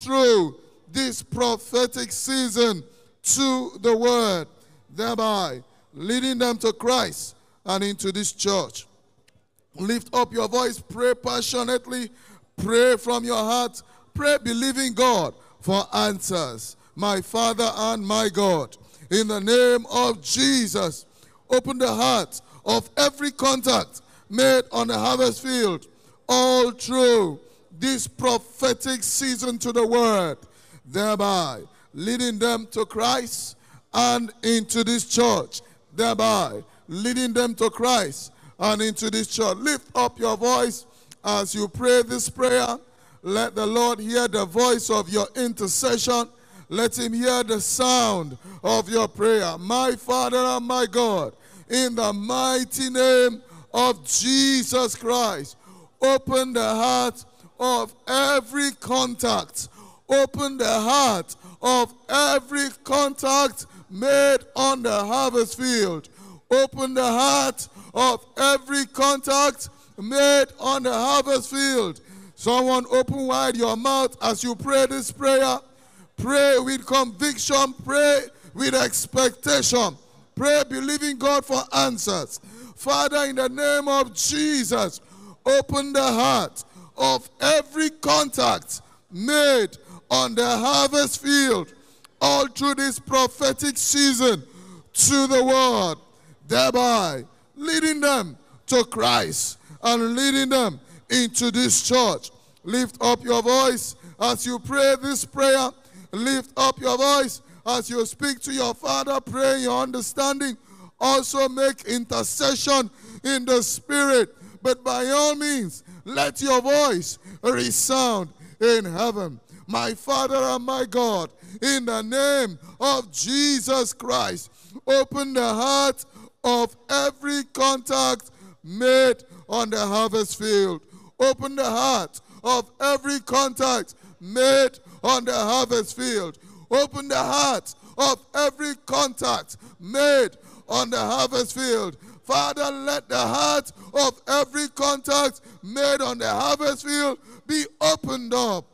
through this prophetic season to the word, thereby leading them to Christ and into this church. Lift up your voice, pray passionately, pray from your heart, pray believing God for answers. My Father and my God, in the name of Jesus, open the heart of every contact made on the harvest field all through this prophetic season to the word, thereby leading them to Christ and into this church, thereby leading them to Christ and into this church. Lift up your voice as you pray this prayer. Let the Lord hear the voice of your intercession. Let him hear the sound of your prayer. My Father and my God, in the mighty name of Jesus Christ, open the heart of every contact. Open the heart of every contact made on the harvest field. Open the heart of every contact made on the harvest field. Someone open wide your mouth as you pray this prayer. Pray with conviction, pray with expectation. Pray believing God for answers. Father, in the name of Jesus, open the heart of every contact made on the harvest field all through this prophetic season to the world, thereby leading them to Christ and leading them into this church. Lift up your voice as you pray this prayer. Lift up your voice as you speak to your Father, pray your understanding. Also make intercession in the Spirit. But by all means, let your voice resound in heaven. My Father and my God, in the name of Jesus Christ, open the heart of every contact made on the harvest field. Open the heart of every contact made on the harvest field. Open the heart of every contact made on the harvest field. Father, let the heart of every contact made on the harvest field be opened up,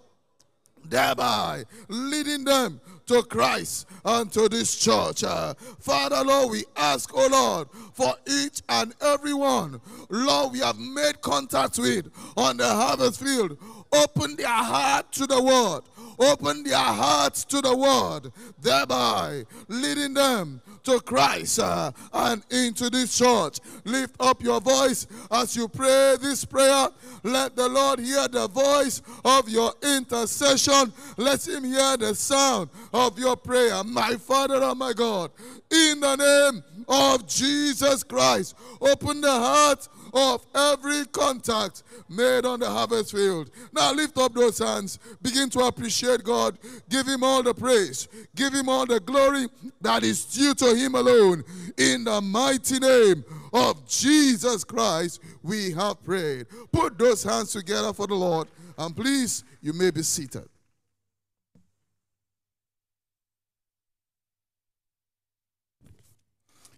thereby leading them to Christ and to this church. Uh, Father, Lord, we ask, oh Lord, for each and every one, Lord, we have made contact with on the harvest field. Open their heart to the word. Open their hearts to the word, thereby leading them to Christ uh, and into this church. Lift up your voice as you pray this prayer. Let the Lord hear the voice of your intercession. Let him hear the sound of your prayer. My Father and my God, in the name of Jesus Christ, open the heart of every contact made on the harvest field. Now lift up those hands. Begin to appreciate God. Give Him all the praise. Give Him all the glory that is due to Him alone. In the mighty name of Jesus Christ, we have prayed. Put those hands together for the Lord. And please, you may be seated.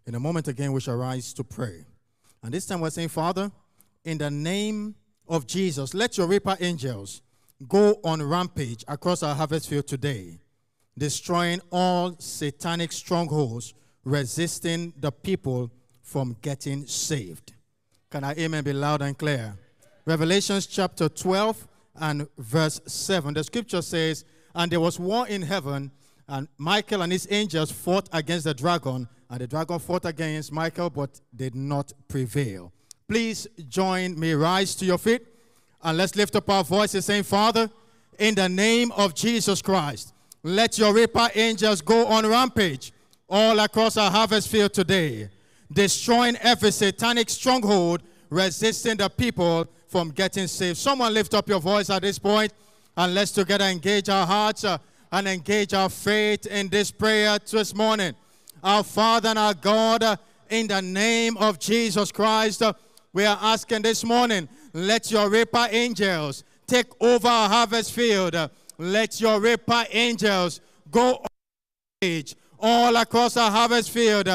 In a moment again, we shall rise to pray. And this time we're saying, Father, in the name of Jesus, let your reaper angels go on rampage across our harvest field today, destroying all satanic strongholds, resisting the people from getting saved. Can I amen be loud and clear? Revelations chapter 12 and verse 7. The scripture says, And there was war in heaven, and Michael and his angels fought against the dragon, and the dragon fought against Michael, but did not prevail. Please join me, rise to your feet, and let's lift up our voices, saying, Father, in the name of Jesus Christ, let your reaper angels go on rampage all across our harvest field today, destroying every satanic stronghold, resisting the people from getting saved. Someone lift up your voice at this point, and let's together engage our hearts uh, and engage our faith in this prayer this morning. Our Father and our God, in the name of Jesus Christ, we are asking this morning, let your reaper angels take over our harvest field. Let your reaper angels go all across our harvest field,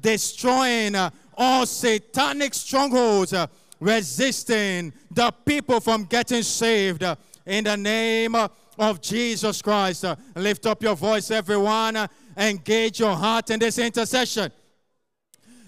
destroying all satanic strongholds, resisting the people from getting saved. In the name of Jesus Christ. Lift up your voice, everyone. Engage your heart in this intercession.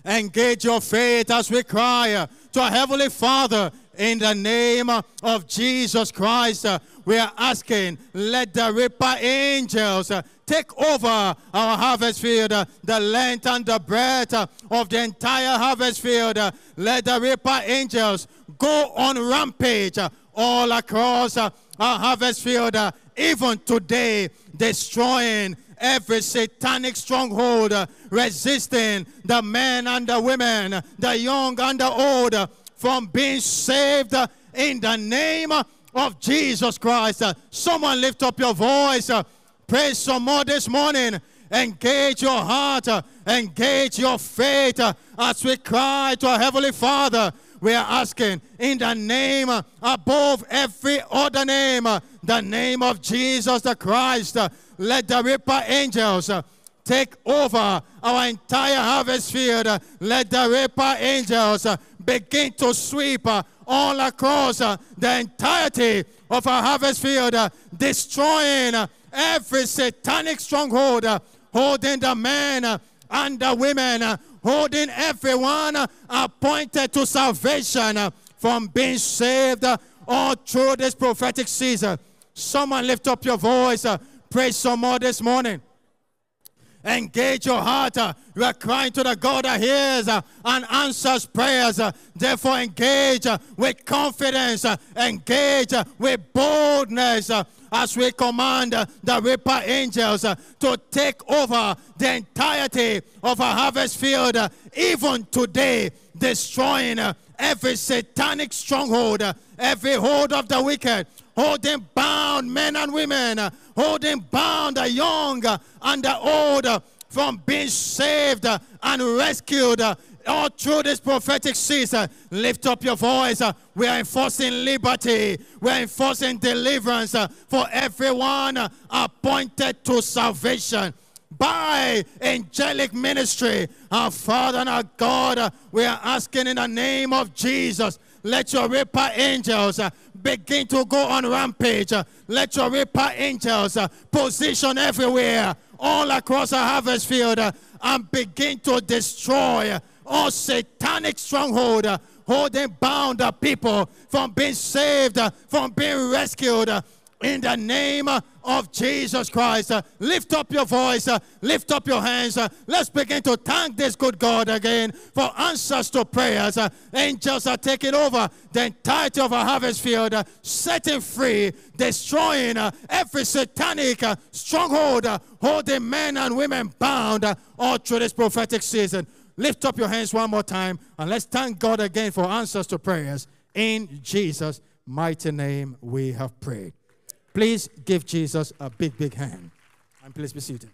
Engage your faith as we cry to our Heavenly Father in the name of Jesus Christ. We are asking, let the reaper angels take over our harvest field, the length and the breadth of the entire harvest field. Let the reaper angels go on rampage all across our harvest field, even today, destroying every satanic stronghold, uh, resisting the men and the women, the young and the old, uh, from being saved uh, in the name of Jesus Christ. Uh, someone lift up your voice. Uh, pray some more this morning. Engage your heart, uh, engage your faith as we cry to our Heavenly Father. We are asking in the name above every other name, the name of Jesus the Christ. Let the reaper angels uh, take over our entire harvest field. Uh, Let the reaper angels uh, begin to sweep uh, all across uh, the entirety of our harvest field, uh, destroying every satanic stronghold, holding the men and the women, holding everyone appointed to salvation from being saved all through this prophetic season. Someone lift up your voice, pray some more this morning. Engage your heart. uh, You are crying to the God that hears uh, and answers prayers. uh, Therefore, engage uh, with confidence. Uh, engage uh, with boldness as we command the reaper angels to take over the entirety of our harvest field, even today, destroying every satanic stronghold, every hold of the wicked, holding bound men and women, holding bound the young and the old from being saved and rescued. all through this prophetic season, lift up your voice. We are enforcing liberty. We are enforcing deliverance for everyone appointed to salvation by angelic ministry. Our Father and our God, we are asking in the name of Jesus, let your reaper angels begin to go on rampage. Let your reaper angels uh, position everywhere, all across our harvest field, uh, and begin to destroy all satanic stronghold. uh, Holding bound the people from being saved, from being rescued, in the name of Jesus Christ. Uh, Lift up your voice, uh, lift up your hands. uh, Let's begin to thank this good God again for answers to prayers. Angels are taking over the entirety of our harvest field, setting free, destroying every satanic stronghold, holding men and women bound all through this prophetic season. Lift up your hands one more time and let's thank God again for answers to prayers. In Jesus' mighty name, we have prayed. Please give Jesus a big, big hand. And please be seated.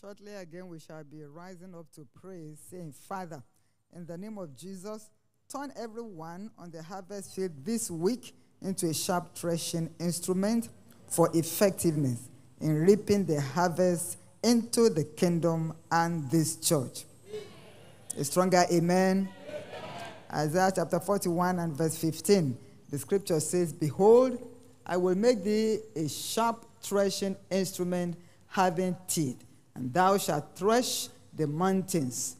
Shortly again, we shall be rising up to pray, saying, Father, in the name of Jesus, turn everyone on the harvest field this week into a sharp threshing instrument for effectiveness in reaping the harvest into the kingdom and this church. A stronger amen. Isaiah chapter 41 and verse 15. The scripture says, Behold, I will make thee a sharp threshing instrument having teeth, and thou shalt thresh the mountains.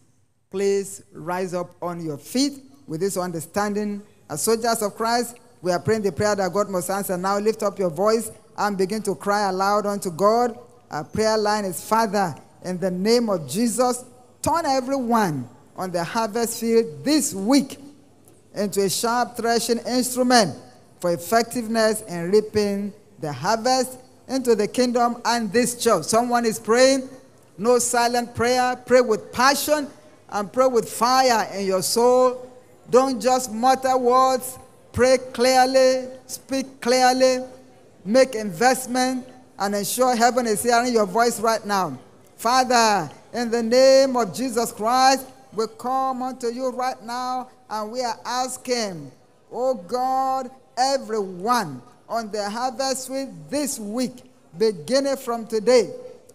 Please rise up on your feet with this understanding. As soldiers of Christ, we are praying the prayer that God must answer. Now lift up your voice and begin to cry aloud unto God. Our prayer line is Father, in the name of Jesus, turn everyone on the harvest field this week into a sharp threshing instrument for effectiveness in reaping the harvest into the kingdom and this church. Someone is praying, no silent prayer. Pray with passion and pray with fire in your soul. Don't just mutter words. Pray clearly, speak clearly, make investment, and ensure heaven is hearing your voice right now. Father, in the name of Jesus Christ, we come unto you right now and we are asking, oh God, everyone on the harvest field this week, beginning from today,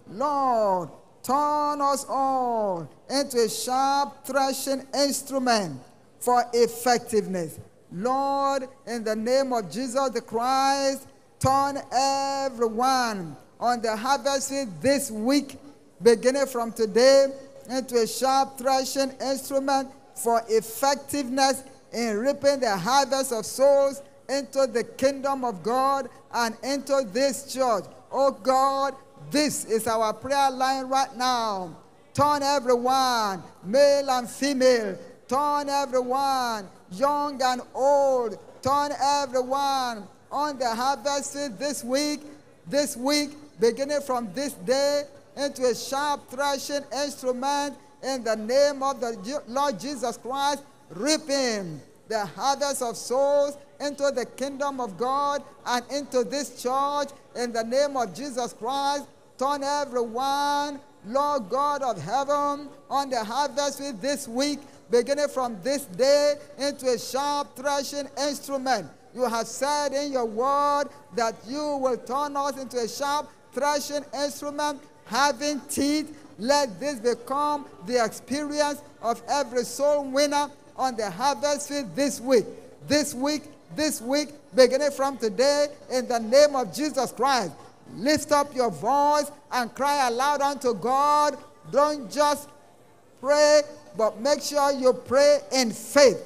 Lord, turn us all into a sharp threshing instrument for effectiveness. Lord, in the name of Jesus the Christ, turn everyone on the harvest field this week, beginning from today, into a sharp threshing instrument for effectiveness in reaping the harvest of souls into the kingdom of God and into this church. Oh God, this is our prayer line right now. Turn everyone, male and female, turn everyone, young and old, turn everyone on the harvest this week, this week, beginning from this day, into a sharp threshing instrument in the name of the Lord Jesus Christ, reaping the harvest of souls into the kingdom of God and into this church in the name of Jesus Christ. Turn everyone, Lord God of heaven, on the harvest field this week, beginning from this day, into a sharp threshing instrument. You have said in your word that you will turn us into a sharp threshing instrument having teeth. Let this become the experience of every soul winner on the harvest field this week. This week, this week, beginning from today, in the name of Jesus Christ. Lift up your voice and cry aloud unto God. Don't just pray, but make sure you pray in faith.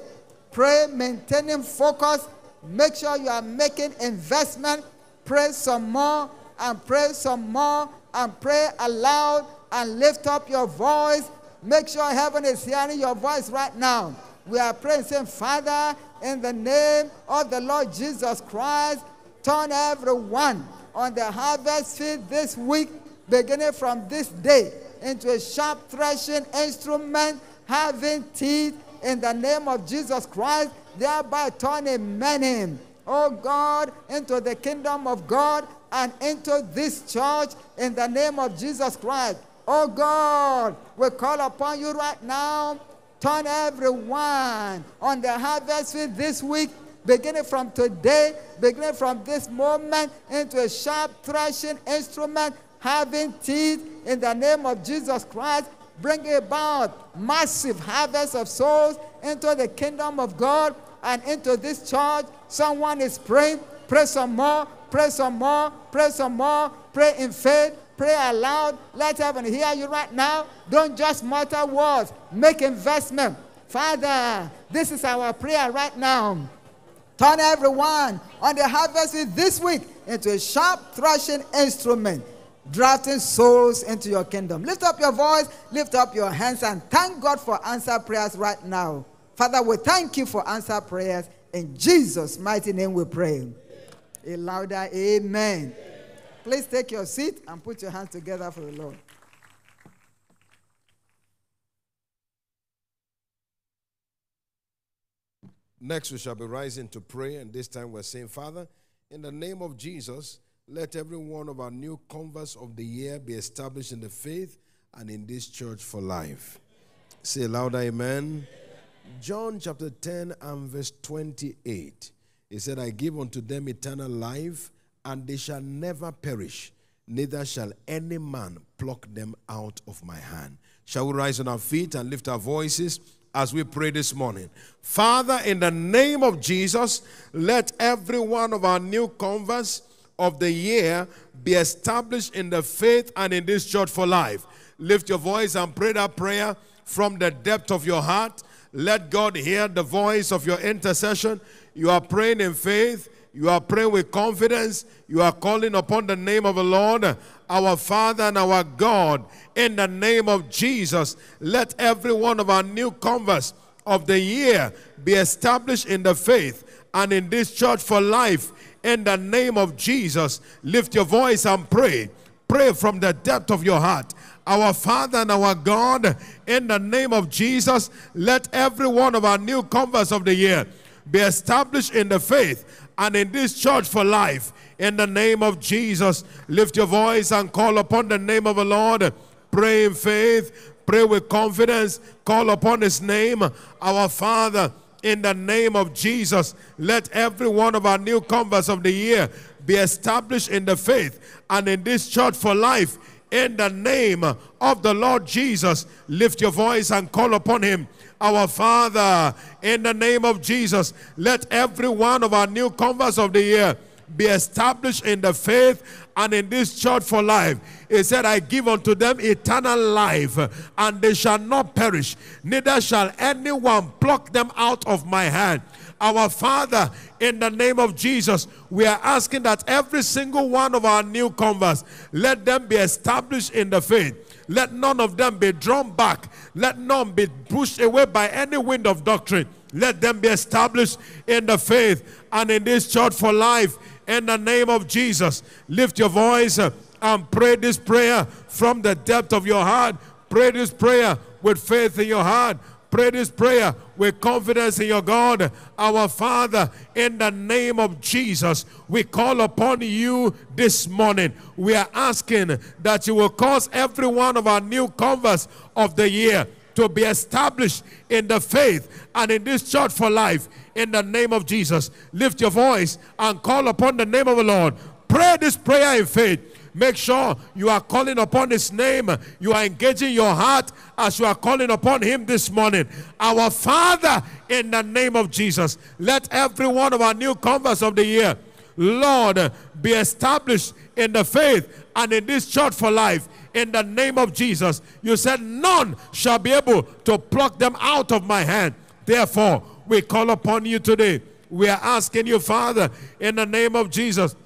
Pray maintaining focus. Make sure you are making investment. Pray some more and pray some more and pray aloud and lift up your voice. Make sure heaven is hearing your voice right now. We are praying, saying, Father, in the name of the Lord Jesus Christ, turn everyone on the harvest field this week, beginning from this day, into a sharp threshing instrument having teeth in the name of Jesus Christ, thereby turning many, oh God, into the kingdom of God and into this church in the name of Jesus Christ. Oh God, we call upon you right now. Turn everyone on the harvest field this week, beginning from today, beginning from this moment, into a sharp threshing instrument, having teeth in the name of Jesus Christ. Bring about massive harvest of souls into the kingdom of God and into this church. Someone is praying. Pray some more Pray some more. Pray some more. Pray in faith. Pray aloud. Let heaven hear you right now. Don't just mutter words. Make investment. Father, this is our prayer right now. Turn everyone on the harvest this week into a sharp threshing instrument, drafting souls into your kingdom. Lift up your voice, lift up your hands, and thank God for answer prayers right now. Father, we thank you for answer prayers. In Jesus' mighty name we pray. A louder amen. amen. Please take your seat and put your hands together for the Lord. Next, we shall be rising to pray, and this time we're saying, Father, in the name of Jesus, let every one of our new converts of the year be established in the faith and in this church for life. Say louder, amen. amen. John chapter 10 and verse 28. He said, I give unto them eternal life, and they shall never perish, neither shall any man pluck them out of my hand. Shall we rise on our feet and lift our voices as we pray this morning? Father, in the name of Jesus, let every one of our new converts of the year be established in the faith and in this church for life. Lift your voice and pray that prayer from the depth of your heart. Let God hear the voice of your intercession. You are praying in faith. You are praying with confidence. You are calling upon the name of the Lord, our Father and our God. In the name of Jesus, let every one of our new converts of the year be established in the faith and in this church for life. In the name of Jesus, lift your voice and pray. Pray from the depth of your heart. Our Father and our God, in the name of Jesus, let every one of our new converts of the year be established in the faith and in this church for life. In the name of Jesus, lift your voice and call upon the name of the Lord. Pray in faith, pray with confidence, call upon his name, our Father. In the name of Jesus, let every one of our new converts of the year be established in the faith and in this church for life in the name of the Lord Jesus. Lift your voice and call upon him. Our Father, in the name of Jesus, let every one of our new converts of the year be established in the faith and in this church for life. He said, I give unto them eternal life, and they shall not perish, neither shall anyone pluck them out of my hand. Our Father, in the name of Jesus, we are asking that every single one of our new converts, let them be established in the faith. Let none of them be drawn back. Let none be pushed away by any wind of doctrine. Let them be established in the faith and in this church for life. In the name of Jesus, lift your voice uh, and pray this prayer from the depth of your heart. Pray this prayer with faith in your heart. Pray this prayer with confidence in your God. Our Father, in the name of Jesus, we call upon you this morning. We are asking that you will cause every one of our new converts of the year to be established in the faith and in this church for life. In the name of Jesus, lift your voice and call upon the name of the Lord. Pray this prayer in faith. Make sure you are calling upon His name. You are engaging your heart as you are calling upon Him this morning. Our Father, in the name of Jesus, let every one of our new converts of the year, Lord, be established in the faith and in this church for life. In the name of Jesus, you said, None shall be able to pluck them out of my hand. Therefore, we call upon you today. We are asking you, Father, in the name of Jesus,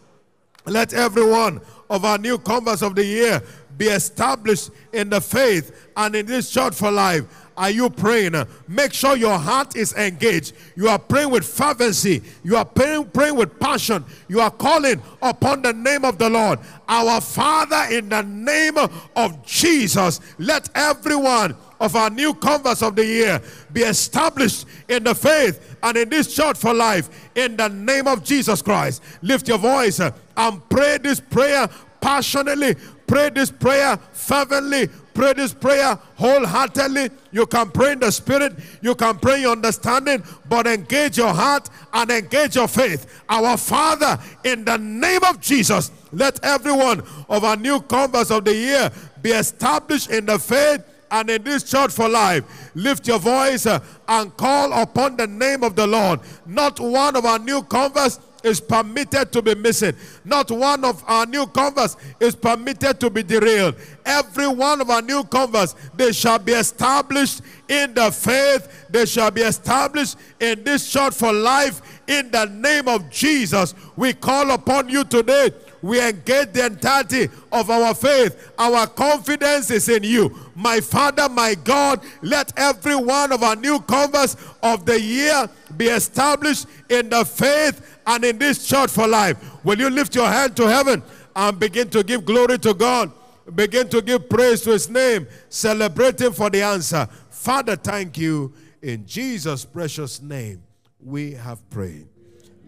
let everyone of our new converts of the year be established in the faith and in this church for life. Are you praying? Make sure your heart is engaged. You are praying with fervency. You are praying, praying with passion. You are calling upon the name of the Lord. Our Father, in the name of Jesus, let everyone of our new converts of the year be established in the faith and in this church for life in the name of Jesus Christ. Lift your voice uh, and pray this prayer passionately. Pray this prayer fervently. Pray this prayer wholeheartedly. You can pray in the spirit, you can pray your understanding, but engage your heart and engage your faith. Our Father, in the name of Jesus, let everyone of our new converts of the year be established in the faith and in this church for life. Lift your voice uh, and call upon the name of the Lord. Not one of our new converts is permitted to be missing. Not one of our new converts is permitted to be derailed. Every one of our new converts, they shall be established in the faith. They shall be established in this church for life. In the name of Jesus, we call upon you today we engage the entirety of our faith. Our confidence is in you. My Father, my God, let every one of our new converts of the year be established in the faith and in this church for life. Will you lift your hand to heaven and begin to give glory to God? Begin to give praise to his name, celebrating for the answer. Father, thank you. In Jesus' precious name, we have prayed.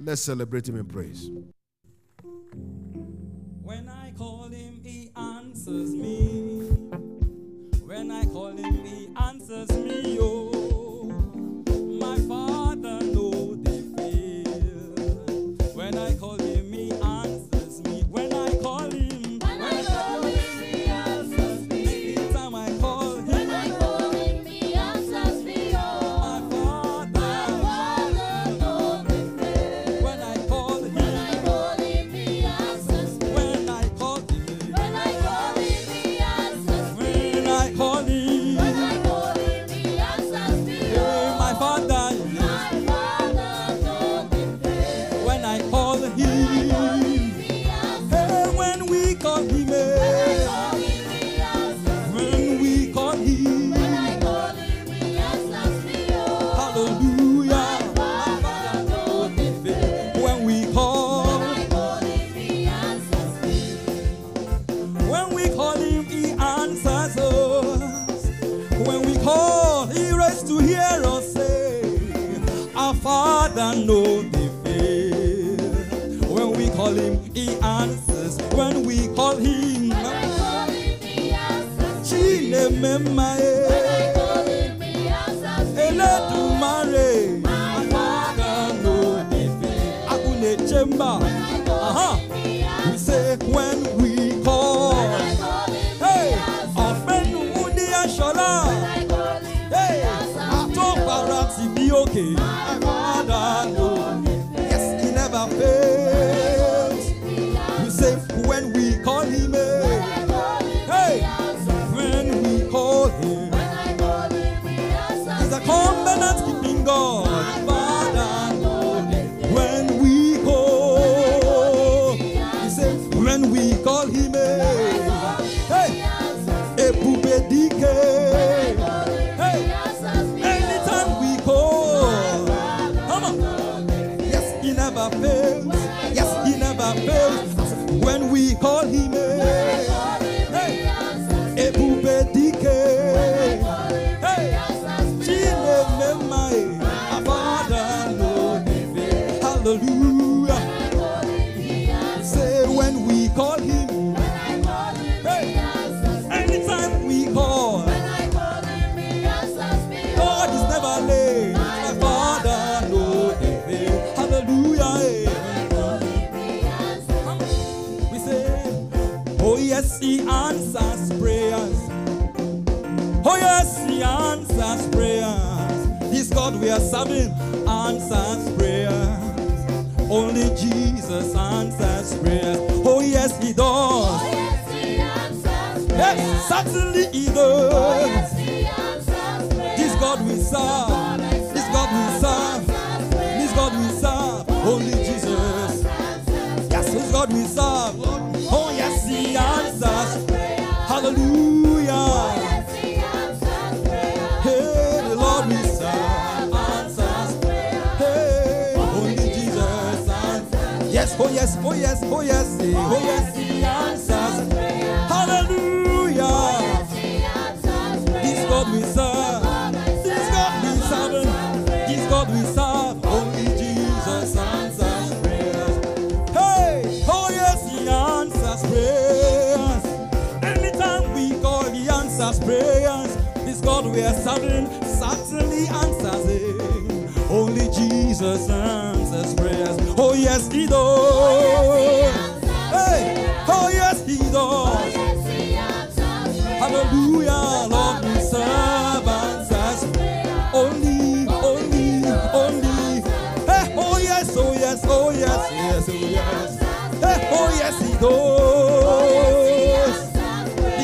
Let's celebrate him in praise. When I call him, he answers me. God we are serving answers prayers. Only Jesus answers prayers. Oh yes, He does. Yes, certainly He does. This God we serve. Yes, oh yes, oh yes, oh yes, He answers. Hallelujah. This God we serve. This God we serve. This God we serve. Only Jesus answers prayers. Hey, oh yes, He answers prayers. Anytime we call, He answers prayers. This God we are serving certainly answers it. Only Jesus answers prayers. Oh yes, He does. Hey, oh yes, He does. Hallelujah, Lord, we serve answers. Only, only, only. Hey, oh yes, oh yes, oh yes, yes, oh yes. Hey, oh yes, He does.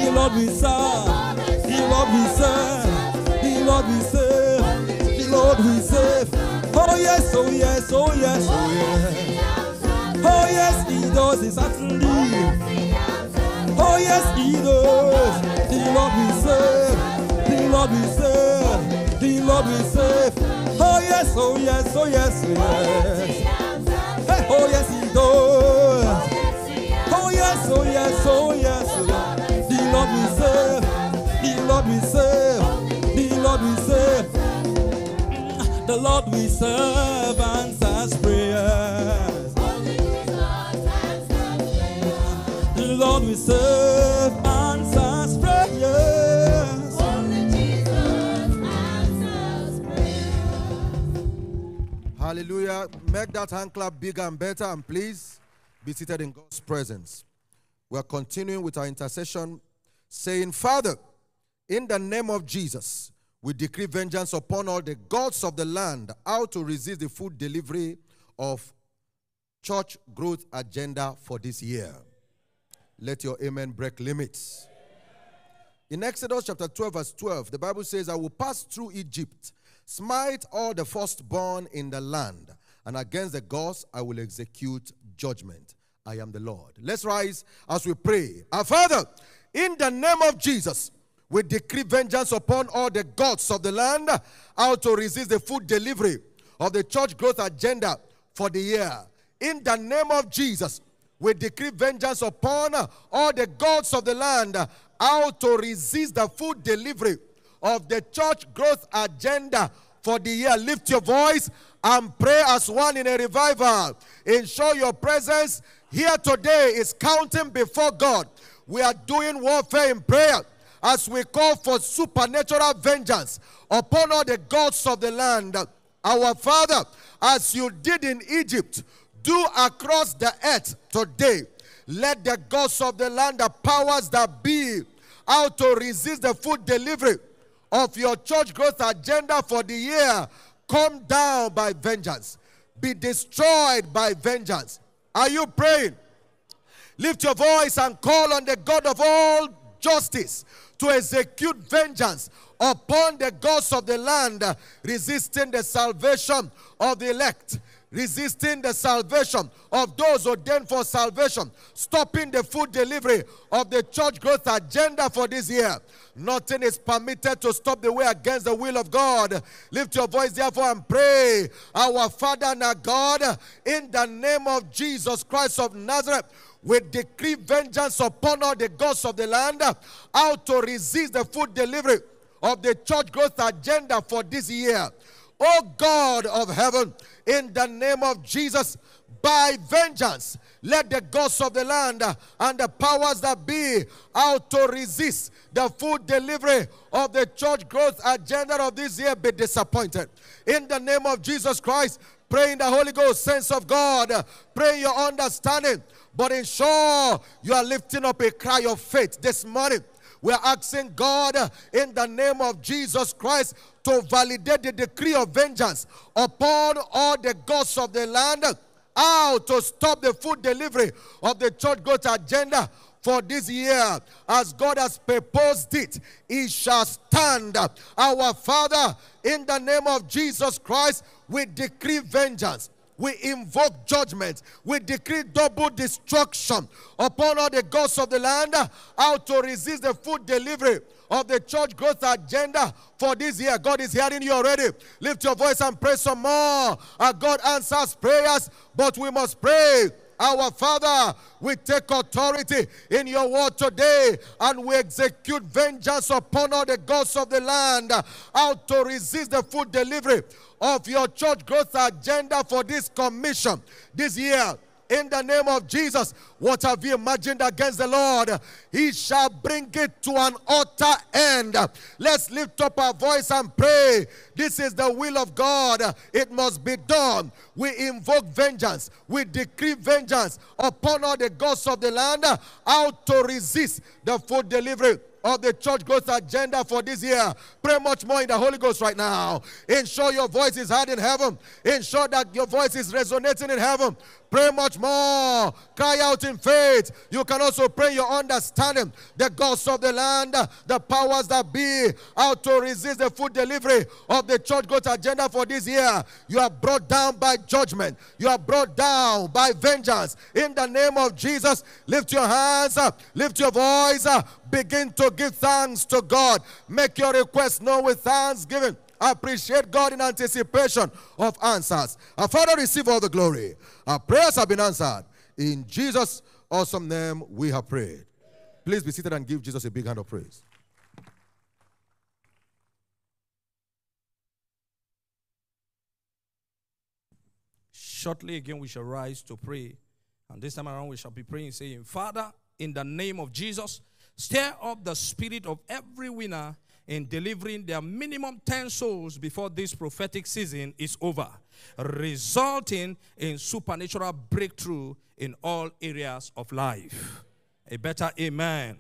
The Lord we serve, the Lord we serve, the Lord we serve, the Lord we serve. Oh yes, oh yes, oh yes, oh yes. Oh yes, He does it certainly. Oh yes, He does. The Lord we serve, the Lord we serve, the Lord we serve. Oh yes, oh yes, oh yes, oh yes. Hey, oh yes, He does. Oh yes, oh yes, oh yes. The Lord we serve, The Lord we serve answers prayers. Only Jesus answers prayers. The Lord we serve answers prayers. Only Jesus answers prayers. Hallelujah. Make that hand clap bigger and better, and please be seated in God's presence. We are continuing with our intercession, saying, Father, in the name of Jesus, we decree vengeance upon all the gods of the land, how to resist the full delivery of church growth agenda for this year. Let your amen break limits. In Exodus chapter 12, verse 12, the Bible says, I will pass through Egypt, smite all the firstborn in the land, and against the gods I will execute judgment. I am the Lord. Let's rise as we pray. Our Father, in the name of Jesus, we decree vengeance upon all the gods of the land, how to resist the food delivery of the church growth agenda for the year. In the name of Jesus, we decree vengeance upon all the gods of the land, how to resist the food delivery of the church growth agenda for the year. Lift your voice and pray as one in a revival. Ensure your presence here today is counting before God. We are doing warfare in prayer as we call for supernatural vengeance upon all the gods of the land. Our Father, as you did in Egypt, do across the earth today. Let the gods of the land, the powers that be, how to resist the food delivery of your church growth agenda for the year, come down by vengeance, be destroyed by vengeance. Are you praying? Lift your voice and call on the God of all justice to execute vengeance upon the gods of the land, resisting the salvation of the elect. resisting the salvation of those ordained for salvation, stopping the food delivery of the church growth agenda for this year. Nothing is permitted to stop the way against the will of God. Lift your voice, therefore, and pray. Our Father and our God, in the name of Jesus Christ of Nazareth, we decree vengeance upon all the gods of the land, how to resist the food delivery of the church growth agenda for this year. Oh God of heaven, in the name of Jesus, by vengeance, let the gods of the land and the powers that be out to resist the food delivery of the church growth agenda of this year be disappointed. In the name of Jesus Christ, pray in the Holy Ghost, sense of God, pray your understanding, but ensure you are lifting up a cry of faith this morning. We're asking God in the name of Jesus Christ to validate the decree of vengeance upon all the gods of the land. How to stop the food delivery of the church growth agenda for this year. As God has proposed it, it shall stand. Our Father, in the name of Jesus Christ, we decree vengeance we invoke judgment. We decree double destruction upon all the gods of the land, how to resist the food delivery of the church growth agenda for this year. God is hearing you already. Lift your voice and pray some more. Our God answers prayers, but we must pray our Father, we take authority in your word today and we execute vengeance upon all the gods of the land how to resist the food delivery of your church growth agenda for this commission this year in the name of Jesus. What have you imagined against the Lord? He shall bring it to an utter end. Let's lift up our voice and pray. This is the will of God. It must be done. We invoke vengeance. We decree vengeance upon all the gods of the land how to resist the food delivery of the church growth agenda for this year. Pray much more in the Holy Ghost right now. Ensure your voice is heard in heaven. Ensure that your voice is resonating in heaven. Pray much more. Cry out in faith. You can also pray your understanding. The gods of the land, the powers that be, how to resist the food delivery of the church growth agenda for this year. You are brought down by judgment. You are brought down by vengeance. In the name of Jesus, lift your hands, lift your voice, begin to give thanks to God. Make your request known with thanksgiving. Appreciate God in anticipation of answers. Our Father, receive all the glory. Our prayers have been answered. In Jesus' awesome name, we have prayed. Please be seated and give Jesus a big hand of praise. Shortly again, we shall rise to pray. And this time around, we shall be praying, saying, Father, in the name of Jesus, stir up the spirit of every winner in delivering their minimum 10 souls before this prophetic season is over, resulting in supernatural breakthrough in all areas of life. A better amen.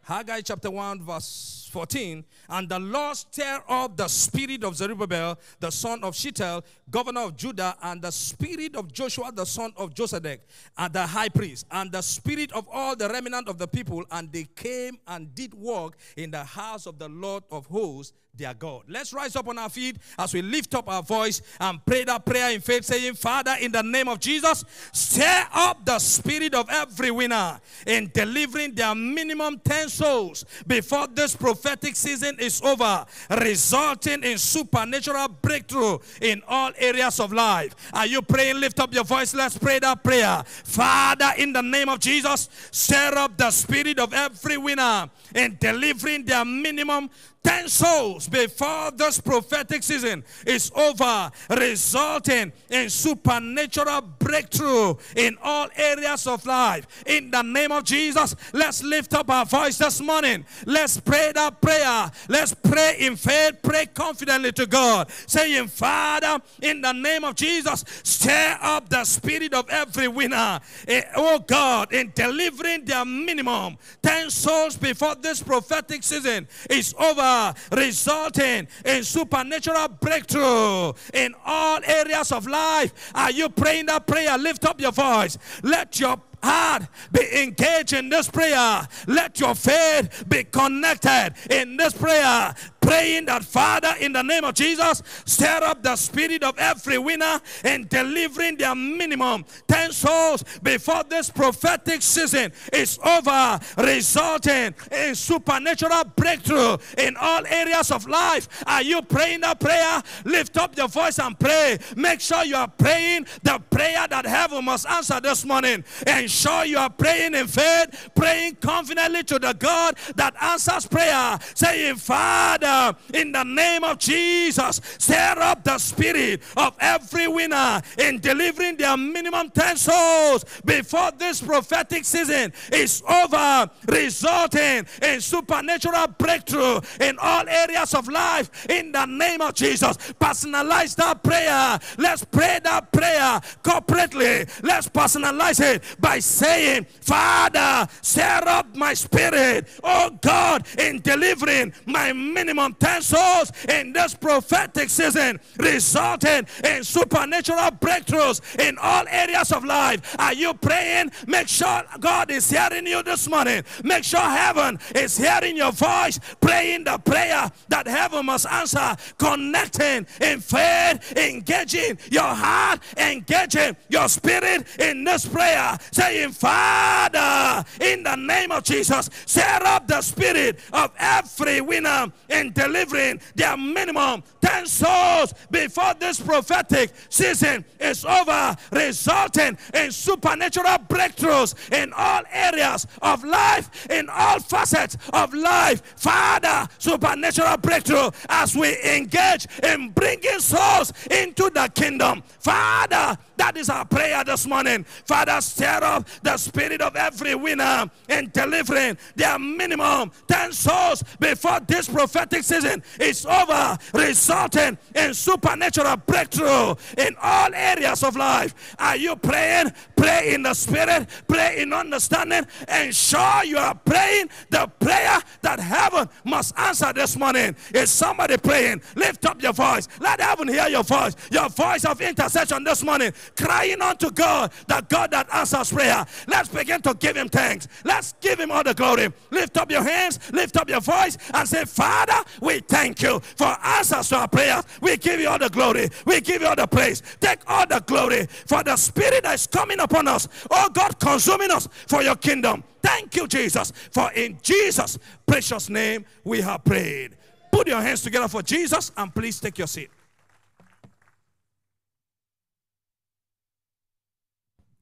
Haggai chapter 1, verse 14. And the Lord stirred up the spirit of Zerubbabel, the son of Shealtiel, governor of Judah, and the spirit of Joshua, the son of Josedech, and the high priest, and the spirit of all the remnant of the people. And they came and did work in the house of the Lord of hosts, their God. Let's rise up on our feet as we lift up our voice and pray that prayer in faith, saying, Father, in the name of Jesus, stir up the spirit of every winner in delivering their minimum 10 souls before this prophetic season is over, resulting in supernatural breakthrough in all areas of life. Are you praying? Lift up your voice. Let's pray that prayer. Father, in the name of Jesus, stir up the spirit of every winner in delivering their minimum 10 souls before this prophetic season is over, resulting in supernatural breakthrough in all areas of life. In the name of Jesus, let's lift up our voice this morning. Let's pray that prayer. Let's pray in faith, pray confidently to God, saying, Father, in the name of Jesus, stir up the spirit of every winner, eh, oh God, in delivering their minimum 10 souls before this prophetic season is over resulting in supernatural breakthrough in all areas of life. Are you praying that prayer? Lift up your voice. Let your heart be engaged in this prayer. Let your faith be connected in this prayer. Pray praying that, Father, in the name of Jesus, stir up the spirit of every winner and delivering their minimum 10 souls before this prophetic season is over, resulting in supernatural breakthrough in all areas of life. Are you praying that prayer? Lift up your voice and pray. Make sure you are praying the prayer that heaven must answer this morning. Ensure you are praying in faith, praying confidently to the God that answers prayer, saying, Father, in the name of Jesus, stir up the spirit of every winner in delivering their minimum 10 souls before this prophetic season is over, resulting in supernatural breakthrough in all areas of life in the name of Jesus. Personalize that prayer. Let's pray that prayer corporately. Let's personalize it by saying, Father, stir up my spirit, oh God, in delivering my minimum 10 souls in this prophetic season, resulting in supernatural breakthroughs in all areas of life. Are you praying? Make sure God is hearing you this morning. Make sure heaven is hearing your voice, praying the prayer that heaven must answer, connecting in faith, engaging your heart, engaging your spirit in this prayer, saying, Father, in the name of Jesus, set up the spirit of every winner in delivering their minimum 10 souls before this prophetic season is over, resulting in supernatural breakthroughs in all areas of life, in all facets of life. Father, supernatural breakthrough as we engage in bringing souls into the kingdom. Father, that is our prayer this morning. Father, stir up the spirit of every winner in delivering their minimum 10 souls before this prophetic season is over, resulting in supernatural breakthrough in all areas of life. Are you praying? Pray in the spirit, pray in understanding. Ensure you are praying the prayer that heaven must answer this morning. Is somebody praying? Lift up your voice. Let heaven hear your voice. Your voice of intercession this morning, crying unto God, the God that answers prayer. Let's begin to give him thanks. Let's give him all the glory. Lift up your hands, lift up your voice, and say, Father, we thank you for answers to our prayers. We give you all the glory. We give you all the praise. Take all the glory for the spirit that is coming upon us. Oh God, consuming us for your kingdom. Thank you, Jesus. For in Jesus' precious name we have prayed. Put your hands together for Jesus and please take your seat.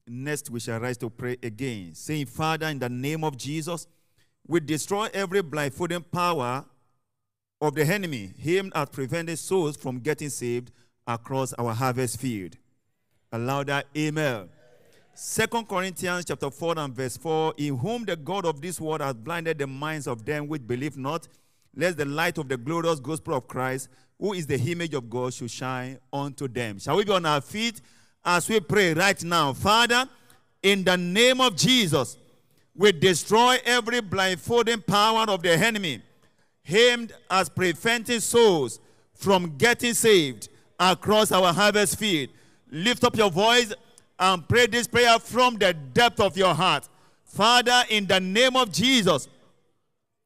Next, we shall rise to pray again, saying, Father, in the name of Jesus, we destroy every blindfolding power of the enemy aimed at preventing souls from getting saved across our harvest field. A louder amen. Second Corinthians chapter 4 and verse 4, in whom the God of this world has blinded the minds of them which believe not, lest the light of the glorious gospel of Christ, who is the image of God, should shine unto them. Shall we be on our feet as we pray right now? Father, in the name of Jesus, we destroy every blindfolding power of the enemy aimed at preventing souls from getting saved across our harvest field. Lift up your voice and pray this prayer from the depth of your heart. Father, in the name of Jesus,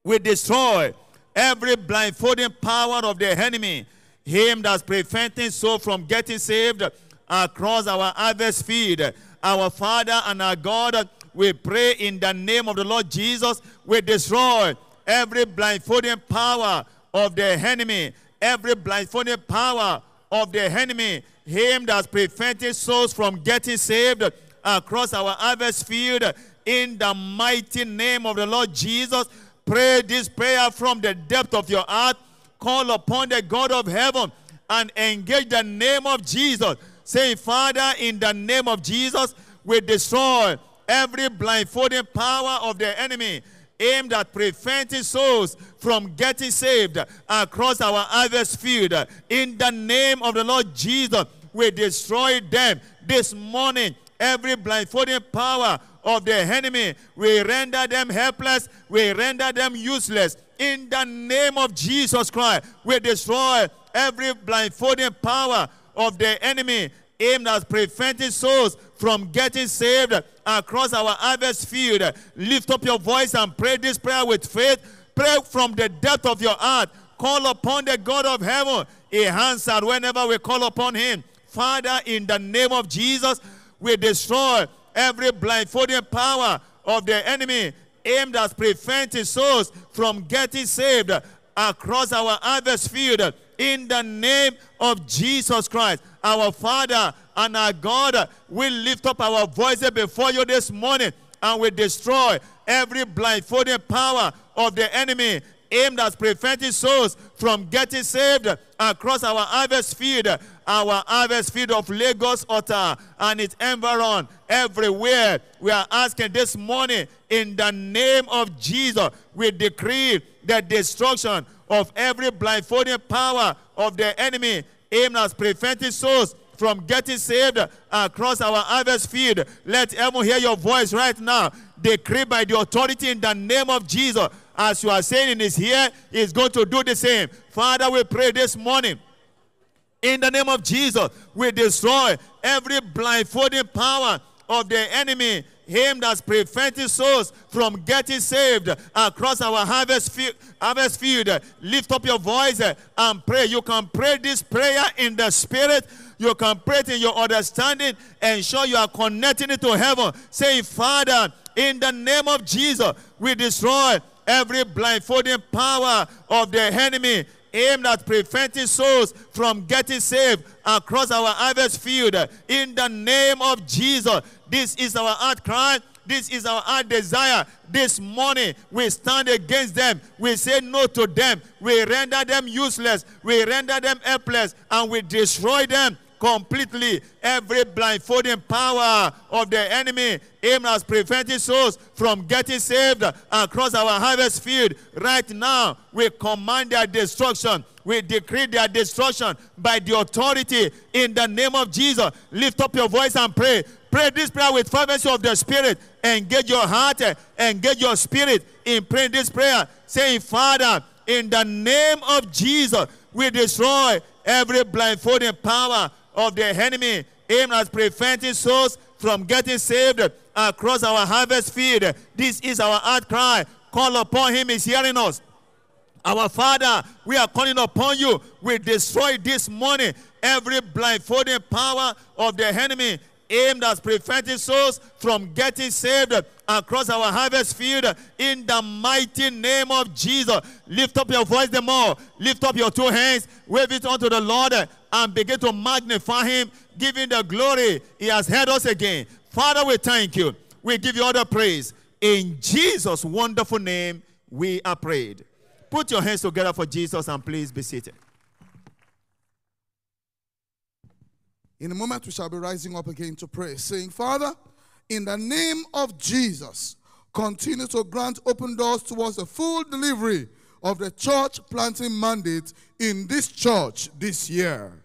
we destroy every blindfolding power of the enemy him at preventing soul from getting saved across our harvest field. Our Father and our God, we pray in the name of the Lord Jesus, we destroy every blindfolding power of the enemy, every blindfolding power of the enemy him that's preventing souls from getting saved across our harvest field in the mighty name of the Lord Jesus. Pray this prayer from the depth of your heart. Call upon the God of heaven and engage the name of Jesus. Say, Father, in the name of Jesus, we destroy every blindfolding power of the enemy aimed at preventing souls from getting saved across our harvest field. In the name of the Lord Jesus, we destroy them this morning. Every blindfolding power of the enemy, we render them helpless, we render them useless. In the name of Jesus Christ, we destroy every blindfolding power of the enemy aimed at preventing souls from getting saved across our harvest field. Lift up your voice and pray this prayer with faith. Pray from the depth of your heart. call upon the God of heaven. He answered whenever we call upon him. Father, in the name of Jesus, we destroy every blindfolding power of the enemy aimed at preventing souls from getting saved across our harvest field. In the name of Jesus Christ, our Father and our God, we lift up our voices before you this morning and we destroy every blindfolding power of the enemy aimed at preventing souls from getting saved across our harvest field, our harvest field of Lagos, Otta, and its environ, everywhere. We are asking this morning, in the name of Jesus, we decree the destruction of every blindfolding power of the enemy aimed at preventing souls from getting saved across our harvest field. Let everyone hear your voice right now. Decree by the authority in the name of Jesus. As you are saying in his ear, he's going to do the same. Father, we pray this morning. In the name of Jesus, we destroy every blindfolding power of the enemy aimed that's preventing souls from getting saved across our harvest field, harvest field. Lift up your voice and pray. You can pray this prayer in the spirit. You can pray it in your understanding. Ensure you are connecting it to heaven. Say, Father, in the name of Jesus, we destroy every blindfolding power of the enemy aimed at preventing souls from getting saved across our harvest field. In the name of Jesus, this is our heart cry. This is our heart desire. This morning, we stand against them. We say no to them. We render them useless. We render them helpless. And we destroy them completely every blindfolding power of the enemy aimed at preventing souls from getting saved across our harvest field. Right now, we command their destruction. We decree their destruction by the authority in the name of Jesus. Lift up your voice and pray. Pray this prayer with fervency of the Spirit. Engage your heart, engage your spirit in praying this prayer. Saying, Father, in the name of Jesus, we destroy every blindfolding power of the enemy aimed at preventing souls from getting saved across our harvest field. This is our outcry. Call upon him, he's hearing us. Our Father, we are calling upon you. We destroy this morning every blindfolding power of the enemy aimed at preventing souls from getting saved across our harvest field in the mighty name of Jesus. Lift up your voice the more. Lift up your two hands. Wave it unto the Lord and begin to magnify him, giving the glory. He has heard us again. Father, we thank you. We give you all the praise. In Jesus' wonderful name, we are prayed. Put your hands together for Jesus and please be seated. In a moment, we shall be rising up again to pray, saying, Father, in the name of Jesus, continue to grant open doors towards the full delivery of the church planting mandate in this church this year.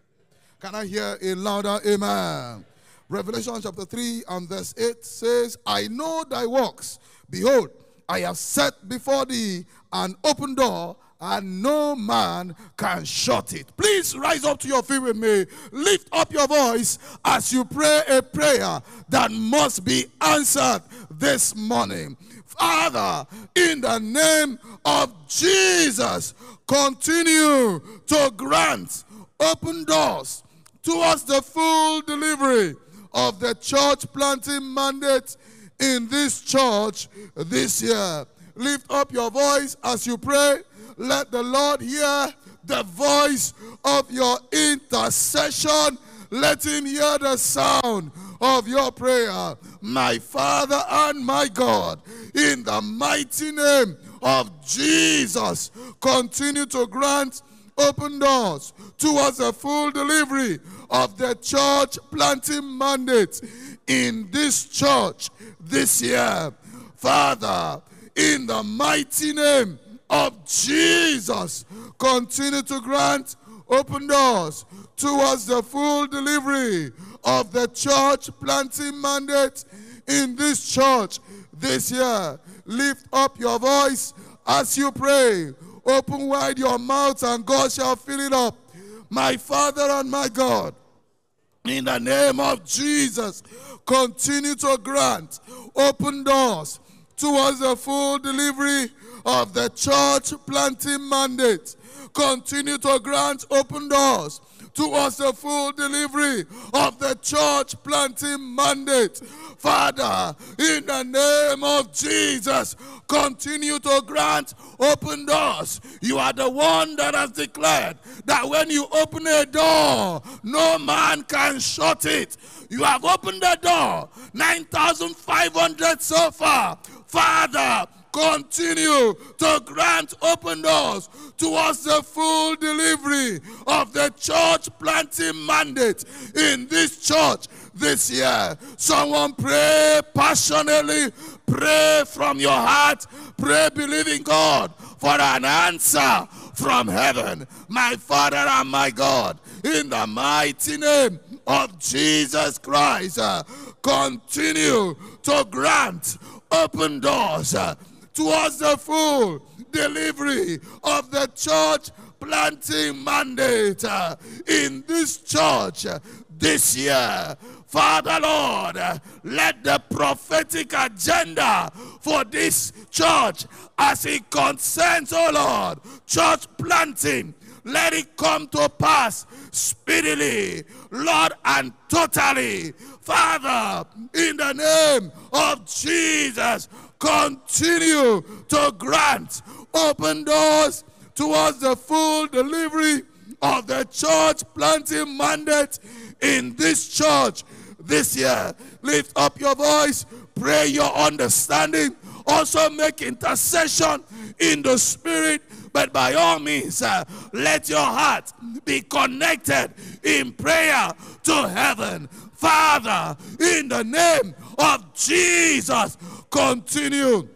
Can I hear a louder amen? Revelation chapter 3 and verse 8 says, I know thy works. Behold, I have set before thee an open door, and no man can shut it. Please rise up to your feet with me. Lift up your voice as you pray a prayer that must be answered this morning. Father, in the name of Jesus, continue to grant open doors towards the full delivery of the church planting mandate in this church this year. Lift up your voice as you pray. Let the Lord hear the voice of your intercession. Let him hear the sound of your prayer. My Father and my God, in the mighty name of Jesus, continue to grant open doors towards a full delivery of the church planting mandate in this church this year. Father, in the mighty name of Jesus, continue to grant open doors towards the full delivery of the church planting mandate in this church this year. Lift up your voice as you pray. Open wide your mouth, and God shall fill it up. My Father and my God, in the name of Jesus, continue to grant open doors towards the full delivery of the church planting mandate. Continue to grant open doors towards the full delivery of the church planting mandate. Father, in the name of Jesus, continue to grant open doors. You are the one that has declared that when you open a door, no man can shut it. You have opened the door, 9,500 so far. Father, continue to grant open doors towards the full delivery of the church planting mandate in this church this year. Someone pray passionately, pray from your heart, pray believing God for an answer from heaven. My Father and my God, in the mighty name of Jesus Christ, continue to grant open doors uh, towards the full delivery of the church planting mandate uh, in this church this year. Father Lord, let the prophetic agenda for this church as it concerns, oh Lord, church planting, let it come to pass speedily, Lord, and totally. Father, in the name of Jesus, continue to grant open doors towards the full delivery of the church planting mandate in this church this year. Lift up your voice, pray your understanding, also make intercession in the spirit. But by all means, uh, let your heart be connected in prayer to heaven. Father, in the name of Jesus, continue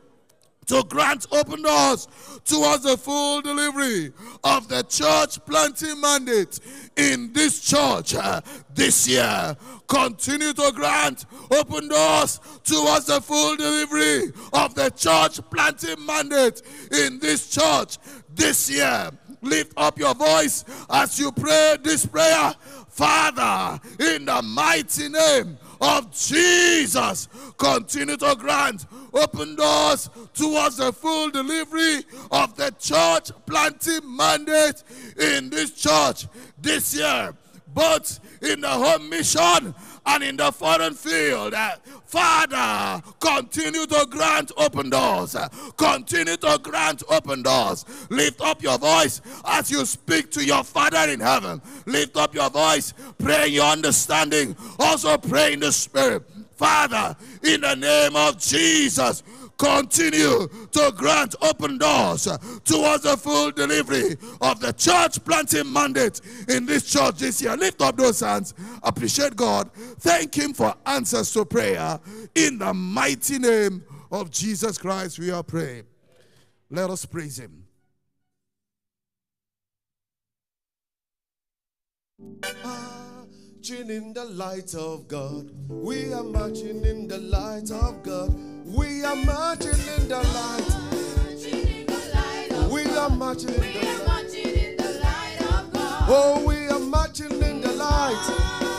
to grant open doors towards the full delivery of the church planting mandate in this church uh, this year. Continue to grant open doors towards the full delivery of the church planting mandate in this church this year. Lift up your voice as you pray this prayer. Father, in the mighty name of Jesus, continue to grant open doors towards the full delivery of the church planting mandate in this church this year, both in the home mission and in the foreign field. Uh, Father, continue to grant open doors. Uh, Continue to grant open doors. Lift up your voice as you speak to your Father in heaven. Lift up your voice, pray in your understanding. Also pray in the Spirit. Father, in the name of Jesus, continue to grant open doors towards the full delivery of the church planting mandate in this church this year. Lift up those hands. Appreciate God. Thank Him for answers to prayer. In the mighty name of Jesus Christ, we are praying. Let us praise Him. Ah. Marching in the light of God. We are marching in the light of God. We are marching in the light. We are marching in the light. Oh, we are marching in the light.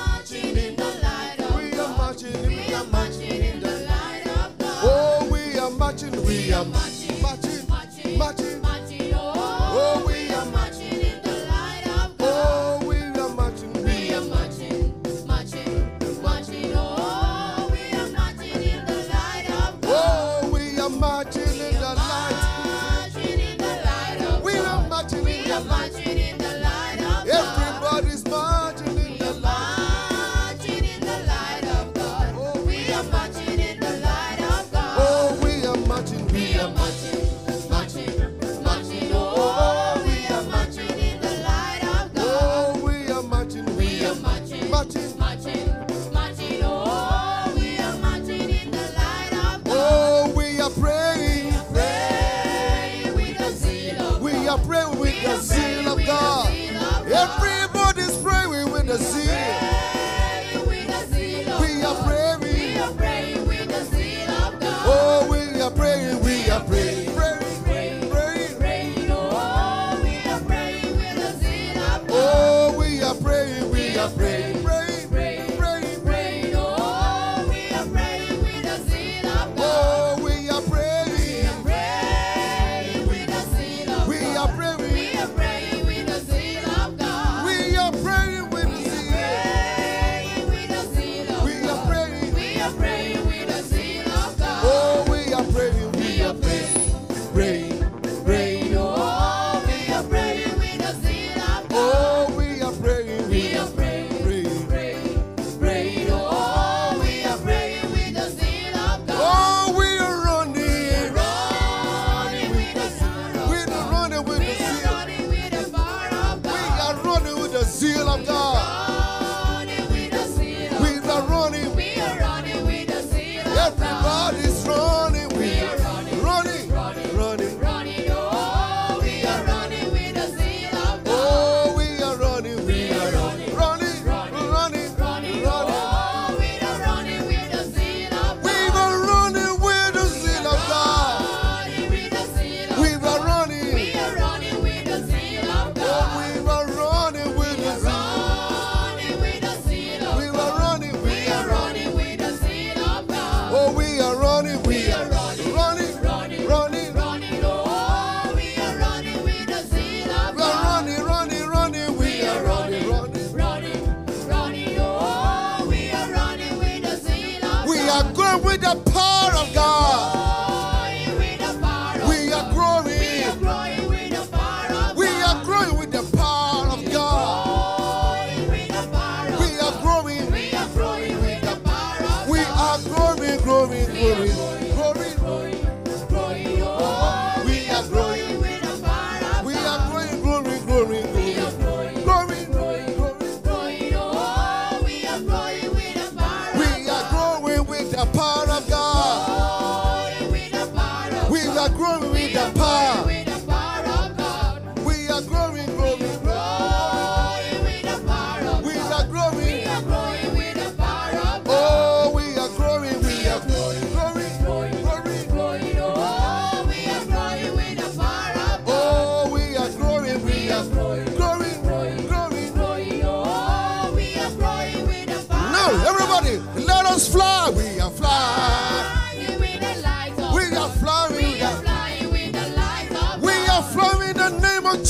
Are praying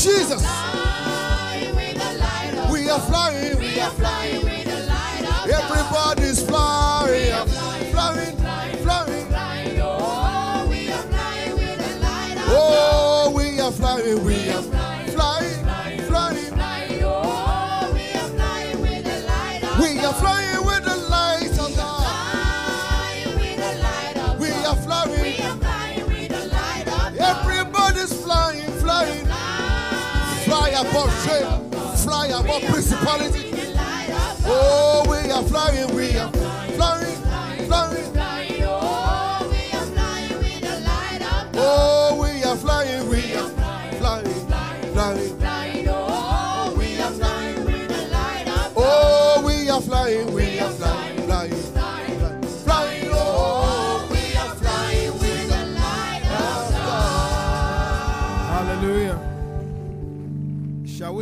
Jesus. We are flying. We are flying. Above shame. Fly above principality. Oh, we are flying. We are flying, flying.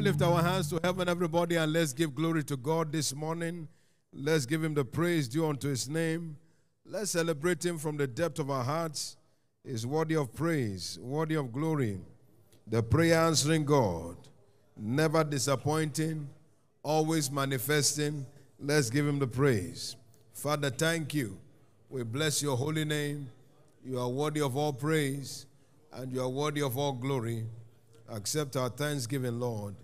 We lift our hands to heaven, everybody, and let's give glory to God this morning? Let's give him the praise due unto his name. Let's celebrate him from the depth of our hearts. He's worthy of praise, worthy of glory. The prayer answering God, never disappointing, always manifesting. Let's give him the praise. Father, thank you. We bless your holy name. You are worthy of all praise and you are worthy of all glory. Accept our thanksgiving, Lord,